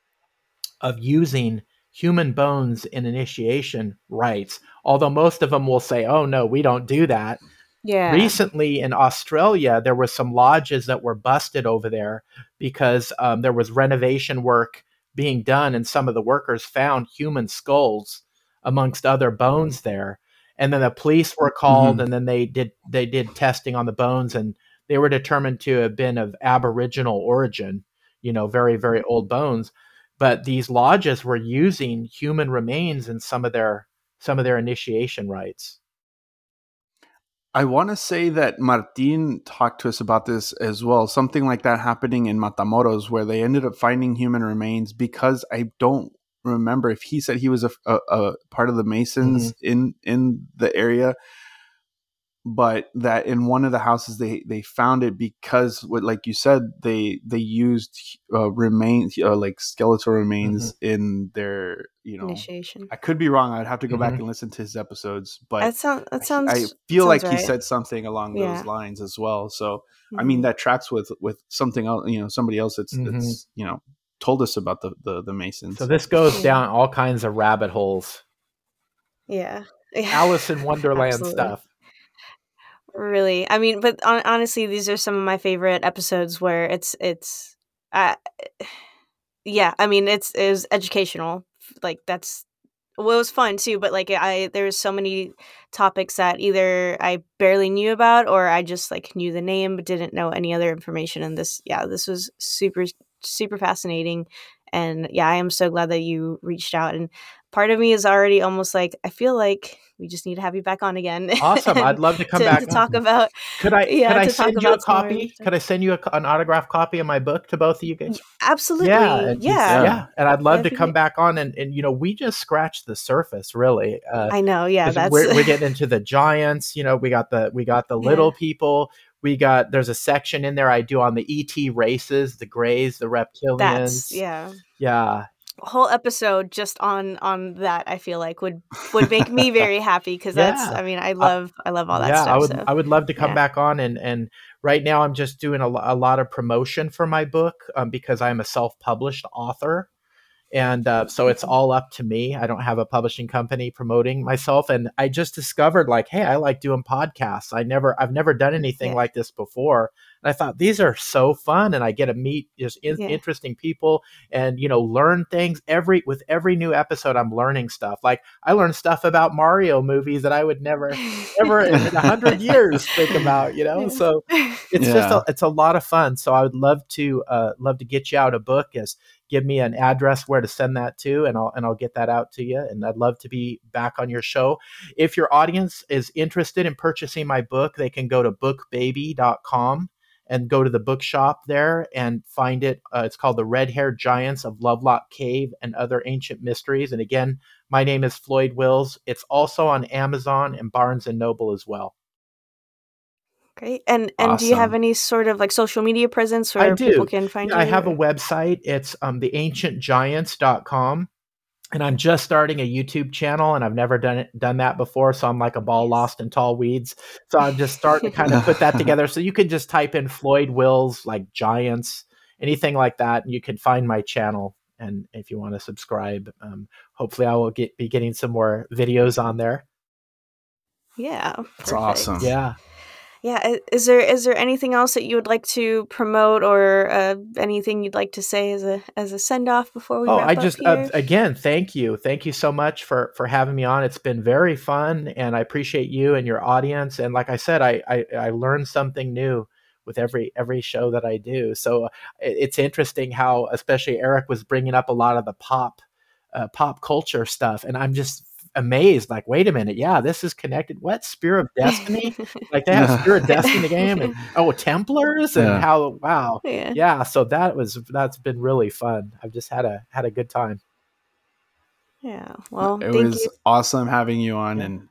of using human bones in initiation rites. Although most of them will say, oh, no, we don't do that. Yeah. Recently in Australia, there were some lodges that were busted over there because um, there was renovation work being done, and some of the workers found human skulls amongst other bones there. And then the police were called, Mhm. and then they did they did testing on the bones, and they were determined to have been of Aboriginal origin. You know, very very old bones. But these lodges were using human remains in some of their some of their initiation rites. I want to say that Martin talked to us about this as well. Something like that happening in Matamoros, where they ended up finding human remains because I don't remember if he said he was a, a, a part of the Masons mm-hmm. in in the area, but that in one of the houses they they found it because what like you said they they used uh, remains uh, like skeletal remains in their you know Initiation. I could be wrong. I'd have to go back Mhm. and listen to his episodes, but That sounds. That I- sounds. I feel like sounds he said something along Yeah. those lines as well. So I mean Mhm. that tracks with with something else. You know, somebody else that's Mhm. that's you know told us about the the, the Masons. So this goes Yeah. down all kinds of rabbit holes. Yeah. (laughs) Alice in Wonderland stuff. Really, I mean, but hon- honestly, these are some of my favorite episodes where it's it's, uh, yeah. I mean, it's it was educational. Like that's well, it was fun too. But like I, there was so many topics that either I barely knew about or I just like knew the name but didn't know any other information. And this, yeah, this was super super fascinating. And yeah, I am so glad that you reached out. And part of me is already almost like I feel like we just need to have you back on again. (laughs) Awesome. I'd love to come to, back to on. talk about Could I yeah, could I send you a about some more copy? Could I send you a, an autograph copy of my book to both of you guys? absolutely Yeah, yeah and yeah, yeah, and I'd love to That'd be come great. back on and, and you know we just scratched the surface really. Uh, i know Yeah. that's we're, we're getting into the giants. You know, we got the we got the Yeah. little people. We got there's a section in there I do on the ET races, the Greys, the reptilians. that's yeah yeah, a whole episode just on on that i feel like would would make me (laughs) very happy because that's i mean i love i love all that yeah, stuff I would so I would love to come yeah. back on and and right now I'm just doing a, a lot of promotion for my book um, because I'm a self published author. And uh, so it's Mhm. all up to me. I don't have a publishing company promoting myself, and I just discovered like, hey, I like doing podcasts. I never, I've never done anything Yeah. like this before, and I thought these are so fun, and I get to meet just in- Yeah. interesting people, and you know, learn things every with every new episode. I'm learning stuff. Like I learned stuff about Mario movies that I would never ever in a hundred (laughs) years think about, you know. So it's just a, it's a lot of fun. So I would love to uh, love to get you out a book. As give me an address where to send that to, and I'll and I'll get that out to you. And I'd love to be back on your show. If your audience is interested in purchasing my book, they can go to bookbaby.com and go to the bookshop there and find it. Uh, it's called The Red Haired Giants of Lovelock Cave and Other Ancient Mysteries. And again, my name is Floyd Wills. It's also on Amazon and Barnes and Noble as well. Great. And and do you have any sort of like social media presence where I do. people can find Yeah, you? I have a website. It's um, theancientgiants.com. And I'm just starting a YouTube channel, and I've never done it, done that before. So I'm like a ball lost in tall weeds. So I'm just starting to (laughs) kind of put that together. So you can just type in Floyd Wills, like Giants, anything like that, and you can find my channel. And if you want to subscribe, um, hopefully I will get be getting some more videos on there. Yeah. That's perfect. awesome. Yeah. Yeah. Is there is there anything else that you would like to promote or uh, anything you'd like to say as a as a send off before we oh wrap i up just uh, again thank you. Thank you so much for for having me on. It's been very fun and i appreciate you and your audience. And like i said i i, I learn something new with every every show that i do. So uh, it's interesting how especially eric was bringing up a lot of the pop uh, pop culture stuff and i'm just amazed like wait a minute yeah this is connected what spear of destiny like they have spear of destiny in the game and (laughs) oh templars and Yeah. how wow yeah. yeah so that was that's been really fun i've just had a had a good time Yeah. Well, it thank was you. awesome having you on Yeah. and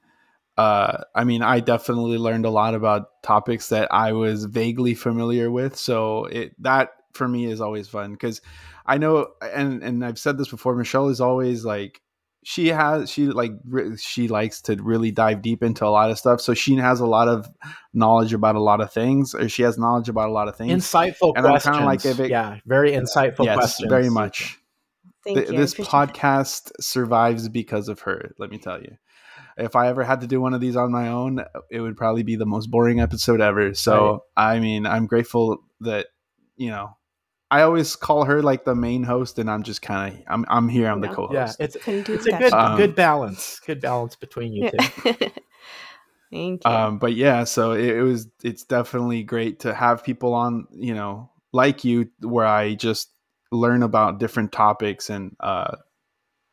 uh i mean i definitely learned a lot about topics that i was vaguely familiar with so it that for me is always fun because i know and and i've said this before michelle is always like she has she like she likes to really dive deep into a lot of stuff so she has a lot of knowledge about a lot of things or she has knowledge about a lot of things. Insightful And I'm kinda like if it- yeah very insightful yes questions. very much. Thank Th- you. This appreciate it. podcast survives because of her let me tell you. If i ever had to do one of these on my own it would probably be the most boring episode ever. So i mean i'm grateful that you know i always call her like the main host and i'm just kind of I'm, I'm here i'm Yeah. the co-host yeah it's it's a good. Um, good balance good balance between you two (laughs) Thank you. um but yeah so it, it was it's definitely great to have people on you know like you where i just learn about different topics and uh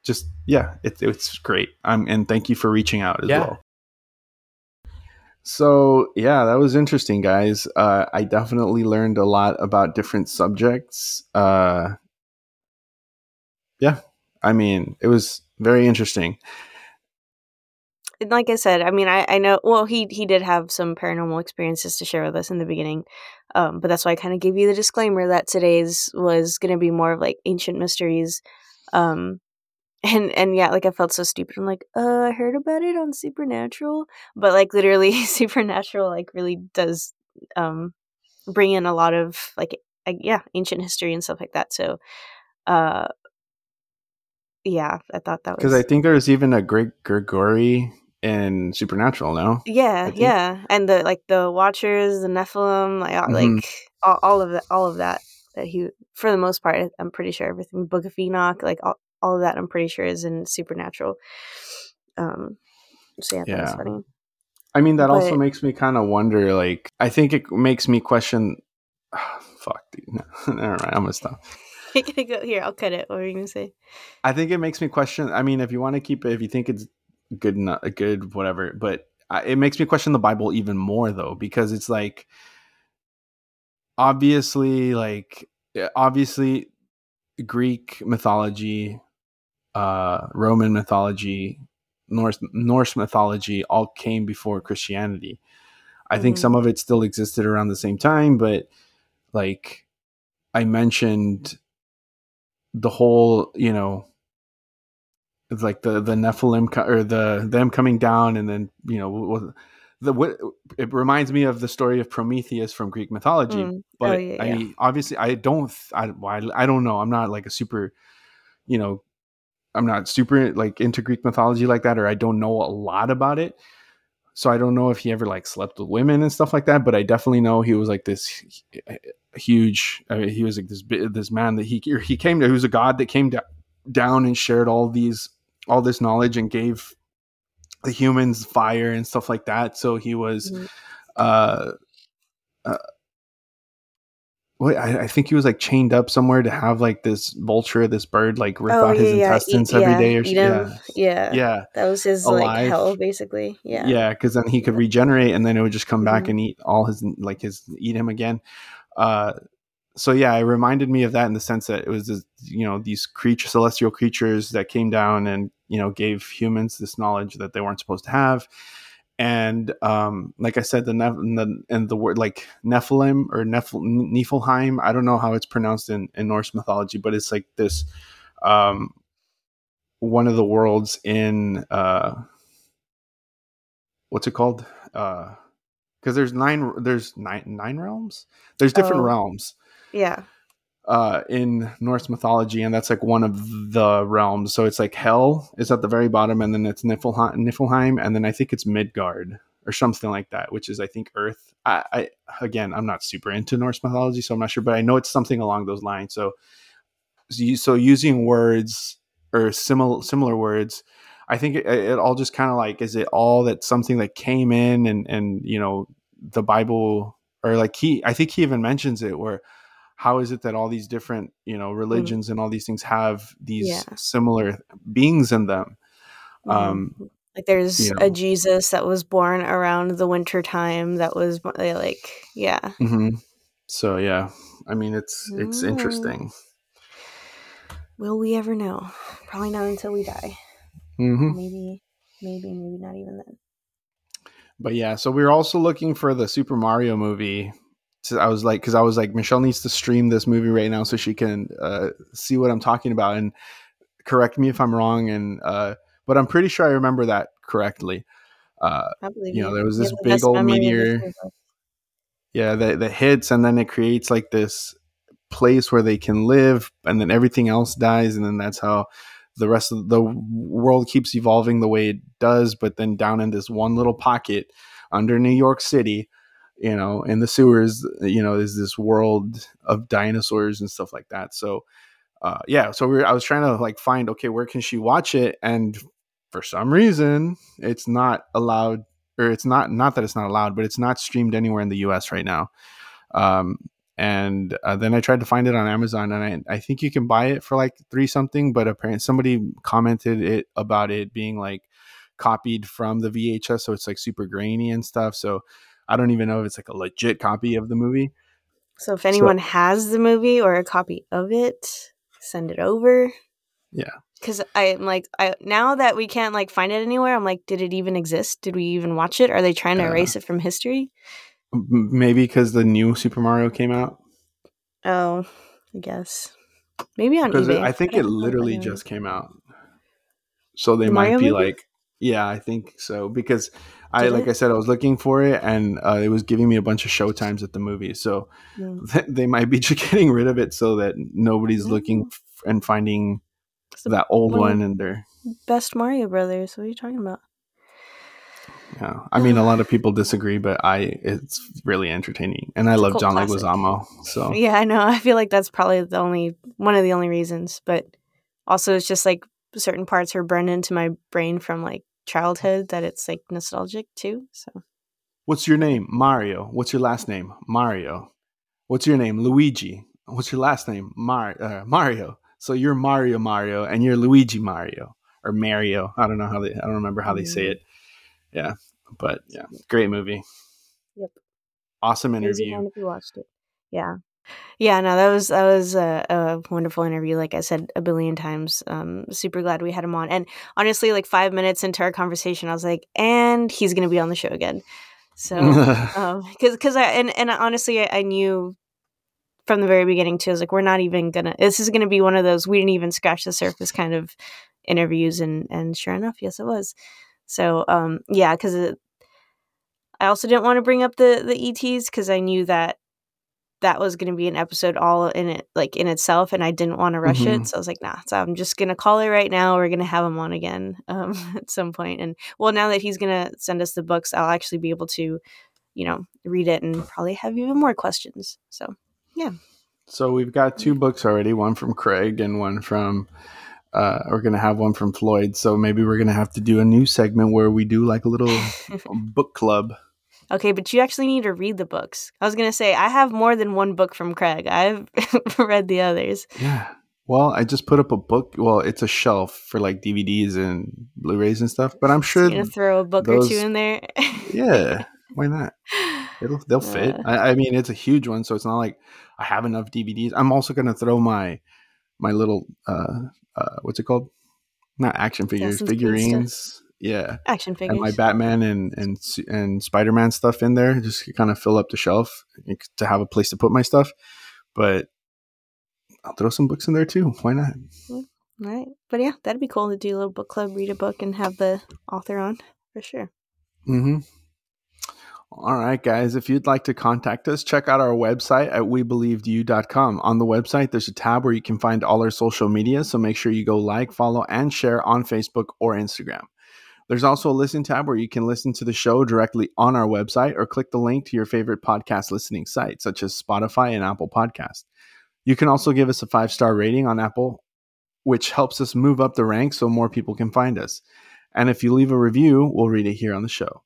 just yeah it, it's great um and thank you for reaching out as Yeah. well so yeah that was interesting guys uh i definitely learned a lot about different subjects uh yeah i mean it was very interesting and like I said, I mean, I, I know. Well, he he did have some paranormal experiences to share with us in the beginning, um, but that's why I kind of gave you the disclaimer that today's was going to be more of like ancient mysteries, um, and and yeah, like I felt so stupid. I'm like, uh, I heard about it on Supernatural, but like literally, (laughs) Supernatural like really does um bring in a lot of like I, yeah ancient history and stuff like that. So, uh, yeah, I thought that was because i think there's even a Greg gregory in supernatural now. Yeah, yeah, and the like the Watchers, the Nephilim, like all- Mhm. like all, all of that, all of that. That he, for the most part, I'm pretty sure everything. Book of Enoch, like all, all of that, I'm pretty sure is in Supernatural. Um, so yeah, that was funny. I mean, that also makes me kind of wonder. Like, I think it makes me question. (sighs) fuck, dude. No, (laughs) never mind. I'm gonna stop. You're (laughs) gonna go here. I'll cut it. What were you gonna say? I think it makes me question. I mean, if you want to keep it, if you think it's good, not good, whatever. But I, it makes me question the Bible even more, though, because it's like obviously, like obviously, Greek mythology, uh, Roman mythology, Norse Norse mythology all came before Christianity. I think Mhm. some of it still existed around the same time, but like I mentioned, the whole you know, it's like the the Nephilim co- or the them coming down, and then you know the what it reminds me of the story of Prometheus from Greek mythology. Mm. But Oh, yeah, yeah. I obviously I don't I I I don't know. I'm not like a super, you know, I'm not super like into Greek mythology like that, or I don't know a lot about it. So I don't know if he ever like slept with women and stuff like that. But I definitely know he was like this huge. I mean, he was like this this man that he he came to. He was a god that came da- down and shared all these all this knowledge and gave the humans fire and stuff like that. So he was. Mhm. uh uh, Wait, I, I think he was like chained up somewhere to have like this vulture, this bird, like rip out his intestines eat- every yeah, day or 'em. yeah, yeah, yeah, That was his like hell, basically. Yeah, yeah, because then he could regenerate and then it would just come back Mhm. and eat all his like his eat him again. uh, so yeah, it reminded me of that in the sense that it was this, you know these creature celestial creatures that came down and you know gave humans this knowledge that they weren't supposed to have. And um, like I said, the, the and the word like Nephilim or Nephil, Niflheim, I don't know how it's pronounced in, in Norse mythology, but it's like this um, one of the worlds in uh, what's it called? Uh, because there's nine there's nine nine realms. There's different Oh. realms Yeah. Uh, in Norse mythology, and that's like one of the realms. So it's like Hell is at the very bottom, and then it's Niflheim, Niflheim and then I think it's Midgard or something like that, which is I think Earth. I, I again, I'm not super into Norse mythology, so I'm not sure, but I know it's something along those lines. So, so, using words or similar similar words. I think it, it all just kind of like is it all that something that came in and and you know the Bible or like he I think he even mentions it where how is it that all these different you know religions and all these things have these Yeah. similar beings in them um Mhm. like there's you know. a Jesus that was born around the winter time that was like yeah. mhm. so yeah i mean it's it's Mm. interesting Will we ever know? Probably not until we die. hmm Maybe maybe maybe not even then. but yeah so we are also looking for the super mario movie so i was like because i was like michelle needs to stream this movie right now so she can uh see what i'm talking about and correct me if i'm wrong and uh but i'm pretty sure i remember that correctly uh You know, there was this big old memory of the meteor. two of us. yeah that that hits and then it creates like this place where they can live and then everything else dies and then that's how the rest of the world keeps evolving the way it does but then down in this one little pocket under new york city you know in the sewers you know is this world of dinosaurs and stuff like that so uh yeah so we were, i was trying to like find okay where can she watch it and for some reason it's not allowed or it's not not that it's not allowed but it's not streamed anywhere in the us right now um and uh, then I tried to find it on Amazon, and I, I think you can buy it for like three something. But apparently, somebody commented it about it being like copied from the VHS, so it's like super grainy and stuff. So I don't even know if it's like a legit copy of the movie. So if anyone has the movie or a copy of it, send it over. Yeah. Cuz I'm like I now that we can't like find it anywhere, I'm like did it even exist? Did we even watch it? Are they trying to Yeah. erase it from history? Maybe because the new Super Mario came out. Oh, I guess. Maybe on eBay. I think but it know literally just came out. So they The might Mario be movie? like, yeah, I think so. Because I, Did like it? I said, I was looking for it, and uh, it was giving me a bunch of show times at the movie. So Mm. (laughs) they might be (laughs) just getting rid of it so that nobody's looking Mm. f- and finding that old one one and they're best Mario Brothers. What are you talking about? yeah i mean a lot of people disagree but i it's really entertaining and i It's love john classic. leguizamo so (laughs) Yeah, I know. I feel like that's probably the only one of the only reasons, but also it's just like certain parts are burned into my brain from like childhood that it's like nostalgic too. So. What's your name? Mario. What's your last name? Mario. What's your name? Luigi. What's your last name? Mar- uh, mario. So you're mario mario and you're luigi mario or mario. I don't know how they i don't remember how they say Mm. it. Yeah but yeah great movie. Yep. awesome interview. if you watched it. Yeah. Yeah, no, that was that was a, a wonderful interview. Like I said a billion times. Um, super glad we had him on. And honestly, like five minutes into our conversation, I was like, and he's gonna be on the show again. So (laughs) um because because i and, and honestly I, I knew from the very beginning too i was like we're not even gonna this is gonna be one of those we didn't even scratch the surface kind of interviews and and sure enough yes it was so um yeah because i also didn't want to bring up the the ets because i knew that that was going to be an episode all in it like in itself and i didn't want to rush Mhm. it so i was like nah so i'm just going to call it right now we're going to have him on again um (laughs) at some point and well now that he's going to send us the books i'll actually be able to you know read it and probably have even more questions so yeah. So we've got two books already, one from Craig and one from uh we're gonna have one from Floyd. So maybe we're gonna have to do a new segment where we do like a little (laughs) book club. Okay but you actually need to read the books i was going to say i have more than one book from craig i've (laughs) read the others Yeah. Well, I just put up a book. Well, it's a shelf for like DVDs and Blu-rays and stuff. But I'm sure, you're going to throw a book or two in there yeah. (laughs) Why not? It'll they'll fit. Uh. I, I mean, it's a huge one, so it's not like I have enough DVDs. I'm also gonna throw my my little uh uh what's it called? Not action figures, Creed figurines. Yeah, Action figures. and my Batman and and and Spider Man stuff in there, just to kind of fill up the shelf to have a place to put my stuff. But I'll throw some books in there too. Why not? Right. But yeah, that'd be cool to do a little book club, read a book, and have the author on for sure. Mm-hmm. All right, guys. If you'd like to contact us, check out our website at webelievedoyou.com. On the website, there's a tab where you can find all our social media. So make sure you go like, follow, and share on Facebook or Instagram. There's also a listen tab where you can listen to the show directly on our website or click the link to your favorite podcast listening site, such as Spotify and Apple Podcast. You can also give us a five star rating on Apple, which helps us move up the ranks so more people can find us. And if you leave a review, we'll read it here on the show.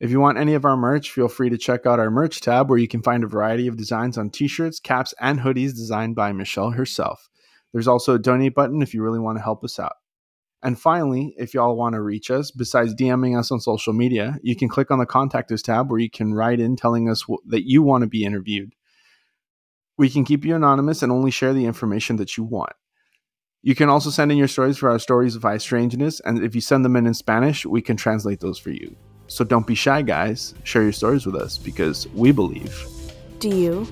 If you want any of our merch, feel free to check out our merch tab where you can find a variety of designs on t shirts, caps, and hoodies designed by Michelle herself. There's also a donate button if you really want to help us out. And finally, if y'all want to reach us, besides DMing us on social media, you can click on the Contact Us tab where you can write in telling us wh- that you want to be interviewed. We can keep you anonymous and only share the information that you want. You can also send in your stories for our stories of high strangeness, and if you send them in in Spanish, we can translate those for you. So don't be shy, guys. Share your stories with us because we believe. Do you?